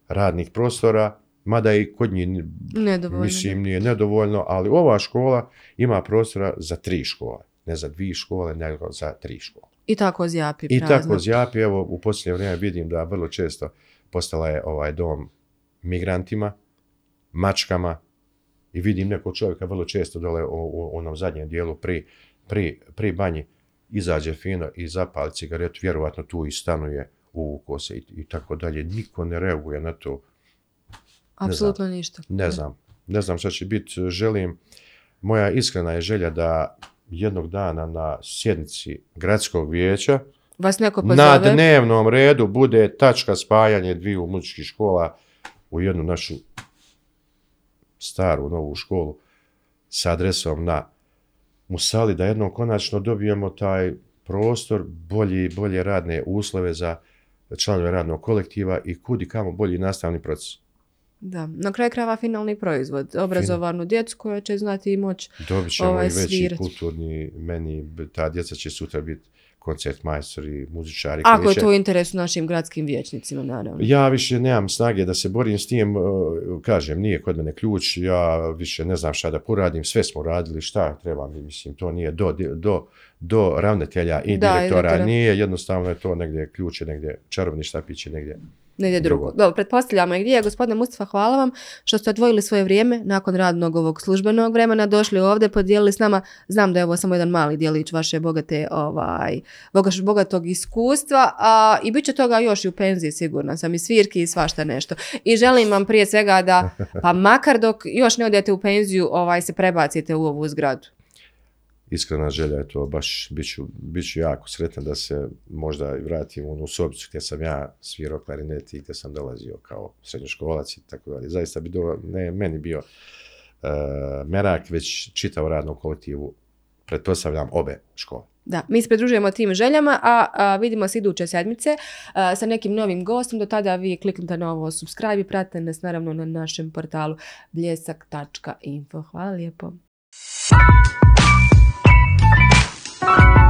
radnih prostora, mada i kod njih Nedovoljno. mislim nije nedovoljno, ali ova škola ima prostora za tri škole. Ne za dvije škole, nego za tri škole. I tako zjapi I prazno. tako zjapi, evo u posljednje vrijeme vidim da vrlo često postala je ovaj dom migrantima, mačkama i vidim nekog čovjeka vrlo često dole u, u onom zadnjem dijelu pri, pri, pri banji izađe fino i zapali cigaretu, vjerovatno tu i stanuje u kose i, i tako dalje. Niko ne reaguje na to. Apsolutno ništa. Ne znam. Ne znam šta će biti. Želim, moja iskrena je želja da jednog dana na sjednici gradskog vijeća Vas neko na pozove? dnevnom redu bude tačka spajanje dviju muzičkih škola u jednu našu staru novu školu sa adresom na Musali, da jednom konačno dobijemo taj prostor, bolji, bolje radne uslove za članove radnog kolektiva i kudi kamo bolji nastavni proces. Da, na kraju krajeva finalni proizvod. Obrazovanu djecu koja će znati i moć. Dobit ćemo Ovaj, i veći kulturni meni, ta djeca će sutra biti koncert majstori, muzičari. Ako je to u interesu našim gradskim vijećnicima, naravno. Ja više nemam snage da se borim s tim, kažem, nije kod mene ključ, ja više ne znam šta da poradim, sve smo radili, šta treba mi, mislim, to nije do, do, do ravnatelja i Da, i direktora, direktora. nije, jednostavno je to negdje ključ, je negdje čarobni štapić je negdje Negdje drugo. Drugo. Dobro, pretpostavljamo i gdje je. Gospodine Mustafa, hvala vam što ste odvojili svoje vrijeme nakon radnog ovog službenog vremena, došli ovdje, podijelili s nama. Znam da je ovo samo jedan mali dijelić vaše bogate, ovaj, bogaš- bogatog iskustva, a i bit će toga još i u penziji sigurno sam i svirki i svašta nešto. I želim vam prije svega da, pa makar dok još ne odete u penziju, ovaj, se prebacite u ovu zgradu. Iskrena želja je to, baš bit ću, bit ću jako sretan da se možda vratim u onu sobicu gdje sam ja svirao klarinet i gdje sam dolazio kao srednjoškolac i tako dalje. Zaista bi do, ne meni bio uh, merak, već čitav radnom kolektivu, pretpostavljam obe škole. Da, mi se pridružujemo tim željama, a, a vidimo se iduće sedmice a, sa nekim novim gostom. Do tada vi kliknite na ovo subscribe i pratite nas naravno na našem portalu bljesak.info. Hvala lijepo. Bye.